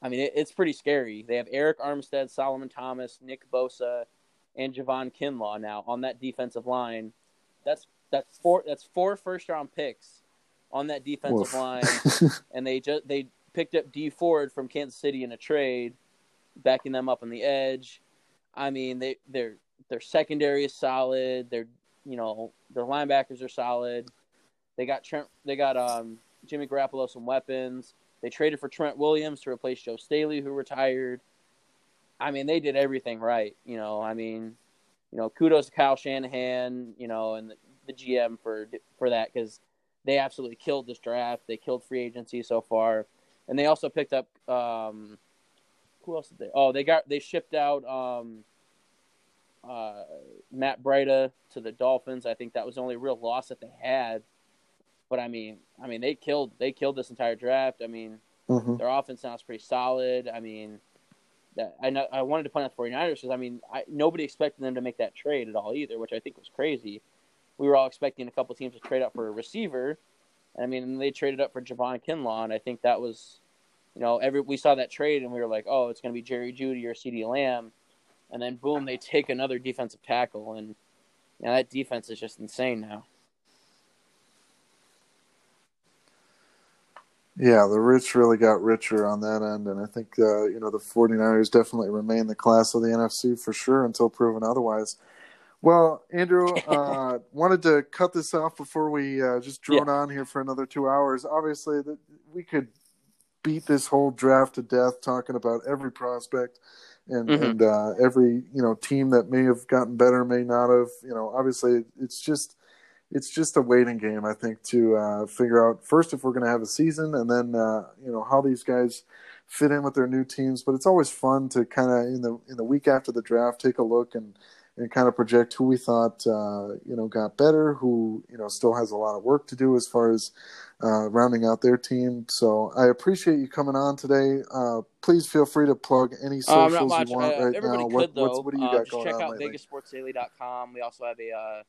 Speaker 2: I mean, it, it's pretty scary. They have Arik Armstead, Solomon Thomas, Nick Bosa, and Javon Kinlaw now on that defensive line. That's that's four that's four first round picks on that defensive Oof. line, [LAUGHS] and they just they picked up Dee Ford from Kansas City in a trade, backing them up on the edge. I mean, they their their secondary is solid. Their you know their linebackers are solid. They got Trent. They got um, Jimmy Garoppolo some weapons. They traded for Trent Williams to replace Joe Staley, who retired. I mean, they did everything right. You know, I mean, you know, kudos to Kyle Shanahan, you know, and the, the GM for for that because they absolutely killed this draft. They killed free agency so far, and they also picked up um, who else did they? Oh, they got they shipped out um, uh, Matt Breida to the Dolphins. I think that was the only real loss that they had. But I mean, I mean they killed they killed this entire draft. I mean, mm-hmm. their offense now is pretty solid. I mean, that I know I wanted to point out the 49ers because I mean I, nobody expected them to make that trade at all either, which I think was crazy we were all expecting a couple teams to trade up for a receiver. I mean, they traded up for Javon Kinlaw, and I think that was, you know, every we saw that trade and we were like, oh, it's going to be Jerry Jeudy or CeeDee Lamb, and then boom, they take another defensive tackle, and you know, that defense is just insane now.
Speaker 1: Yeah, the rich really got richer on that end, and I think uh, you know the 49ers definitely remain the class of the NFC for sure until proven otherwise. Well, Andrew, [LAUGHS] uh, wanted to cut this off before we uh, just drone yeah. on here for another two hours. Obviously, that we could beat this whole draft to death talking about every prospect and mm-hmm. and uh, every you know team that may have gotten better, may not have. You know, obviously, it's just it's just a waiting game. I think to uh, figure out first if we're going to have a season, and then uh, you know how these guys fit in with their new teams. But it's always fun to kind of in the in the week after the draft take a look and and kind of project who we thought uh, you know got better, who you know still has a lot of work to do as far as uh, rounding out their team. So I appreciate you coming on today. Uh, please feel free to plug any socials um, you want uh, right
Speaker 2: everybody
Speaker 1: now.
Speaker 2: Could, what, though. what do you got just going check out VegasSportsDaily.com. We also have a, uh,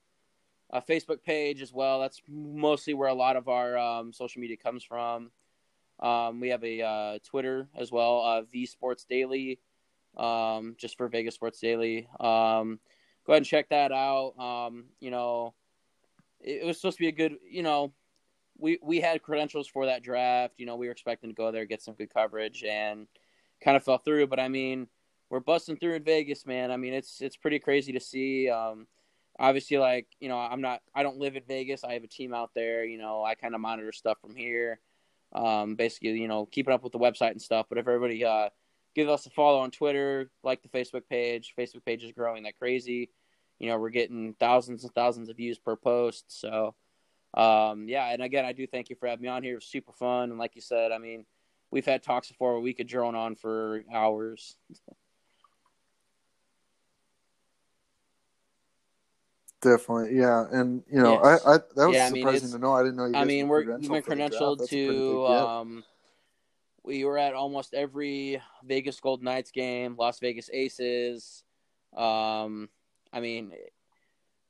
Speaker 2: a Facebook page as well. That's mostly where a lot of our um, social media comes from. Um, we have a uh, Twitter as well, uh, V Sports Daily, um, just for Vegas Sports Daily. Um, go ahead and check that out. Um, you know, it, it, was supposed to be a good, you know, we we had credentials for that draft. You know, we were expecting to go there, get some good coverage, and kind of fell through. But I mean, we're busting through in Vegas, man. I mean, it's it's pretty crazy to see. Um, obviously, like you know, I'm not, I don't live in Vegas. I have a team out there. You know, I kind of monitor stuff from here. Um, basically, you know, keeping up with the website and stuff. But if everybody uh, give us a follow on Twitter, like the Facebook page. Facebook page is growing like crazy. You know, we're getting thousands and thousands of views per post. So, um, yeah. And again, I do thank you for having me on here. It was super fun. And like you said, I mean, we've had talks before where we could drone on for hours.
Speaker 1: Definitely, yeah, and you know, yes. I, I that was yeah, surprising I mean, to know. I didn't know. You I mean, we're we've been credentialed
Speaker 2: to. Um, we were at almost every Vegas Gold Knights game, Las Vegas Aces. Um, I mean,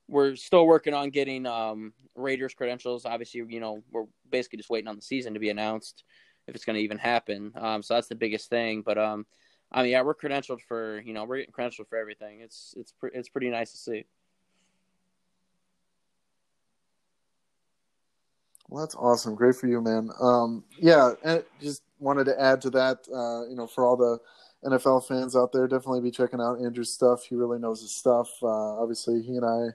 Speaker 2: we're still working on getting um, Raiders credentials. Obviously, you know, we're basically just waiting on the season to be announced if it's going to even happen. Um, so that's the biggest thing. But um, I mean, yeah, we're credentialed for you know we're getting credentialed for everything. It's it's pre- it's pretty nice to see.
Speaker 1: Well, that's awesome. Great for you, man. Um, yeah, and just wanted to add to that. Uh, you know, for all the NFL fans out there, definitely be checking out Andrew's stuff. He really knows his stuff. Uh, obviously, he and I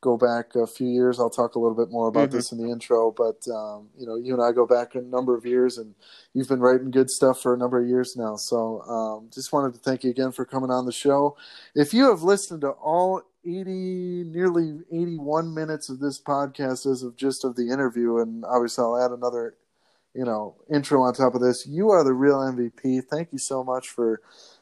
Speaker 1: go back a few years. I'll talk a little bit more about mm-hmm. this in the intro, but um, you know, you and I go back a number of years, and you've been writing good stuff for a number of years now. So, um, just wanted to thank you again for coming on the show. If you have listened to all 80 nearly 81 minutes of this podcast as of just of the interview and obviously I'll add another you know intro on top of this. You are the real MVP thank you so much for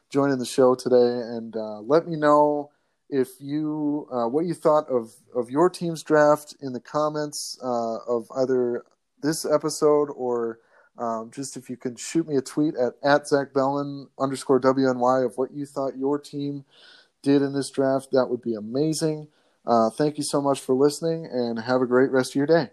Speaker 1: joining the show today and uh, let me know if you uh, what you thought of of your team's draft in the comments uh, of either this episode or um, just if you can shoot me a tweet at, at Zach Bellin underscore WNY of what you thought your team did in this draft, that would be amazing. Uh, thank you so much for listening and have a great rest of your day.